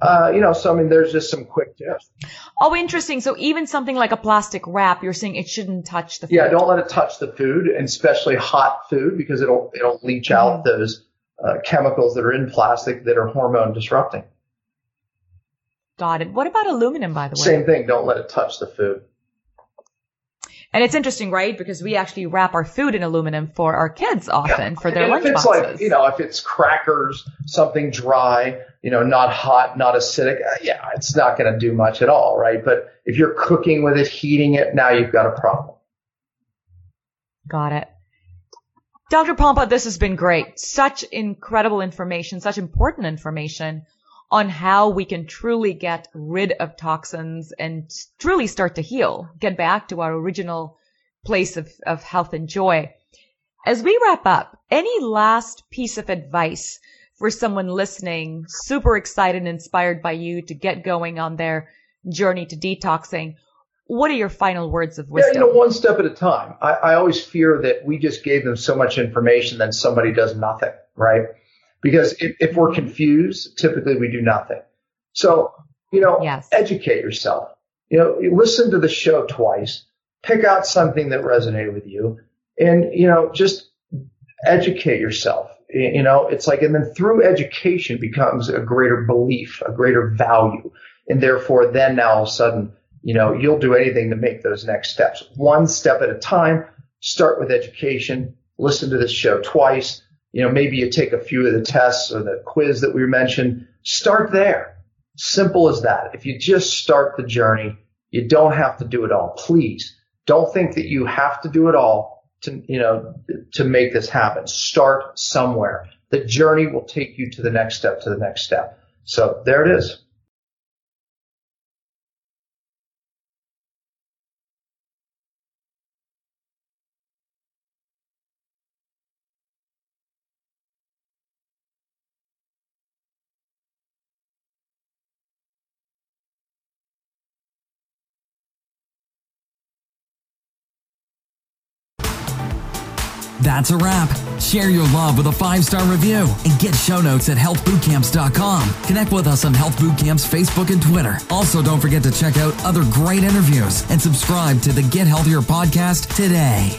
Uh, you know, so I mean, there's just some quick tips. Oh, interesting. So even something like a plastic wrap, you're saying it shouldn't touch the food. Yeah, don't let it touch the food, and especially hot food, because it'll it'll leach out mm-hmm. those uh, chemicals that are in plastic that are hormone disrupting. Got it. What about aluminum, by the way? Same thing. Don't let it touch the food. And it's interesting, right? Because we actually wrap our food in aluminum for our kids often yeah. for their and lunch if it's boxes. like, you know, if it's crackers, something dry, you know, not hot, not acidic, uh, yeah, it's not going to do much at all, right? But if you're cooking with it, heating it, now you've got a problem. Got it. Dr. Pompa, this has been great. Such incredible information, such important information on how we can truly get rid of toxins and truly start to heal, get back to our original place of, of health and joy. As we wrap up, any last piece of advice for someone listening, super excited and inspired by you to get going on their journey to detoxing? What are your final words of wisdom? Yeah, you know, one step at a time. I, I always fear that we just gave them so much information, then somebody does nothing, right? Because if, if we're confused, typically we do nothing. So, you know, yes. educate yourself. You know, listen to the show twice, pick out something that resonated with you, and, you know, just educate yourself. You know, it's like, and then through education becomes a greater belief, a greater value. And therefore, then now all of a sudden, you know, you'll do anything to make those next steps. One step at a time. Start with education. Listen to this show twice. You know, maybe you take a few of the tests or the quiz that we mentioned. Start there. Simple as that. If you just start the journey, you don't have to do it all. Please don't think that you have to do it all to, you know, to make this happen. Start somewhere. The journey will take you to the next step, to the next step. So there it is. That's a wrap. Share your love with a five star review and get show notes at healthbootcamps.com. Connect with us on Health Bootcamp's Facebook and Twitter. Also, don't forget to check out other great interviews and subscribe to the Get Healthier podcast today.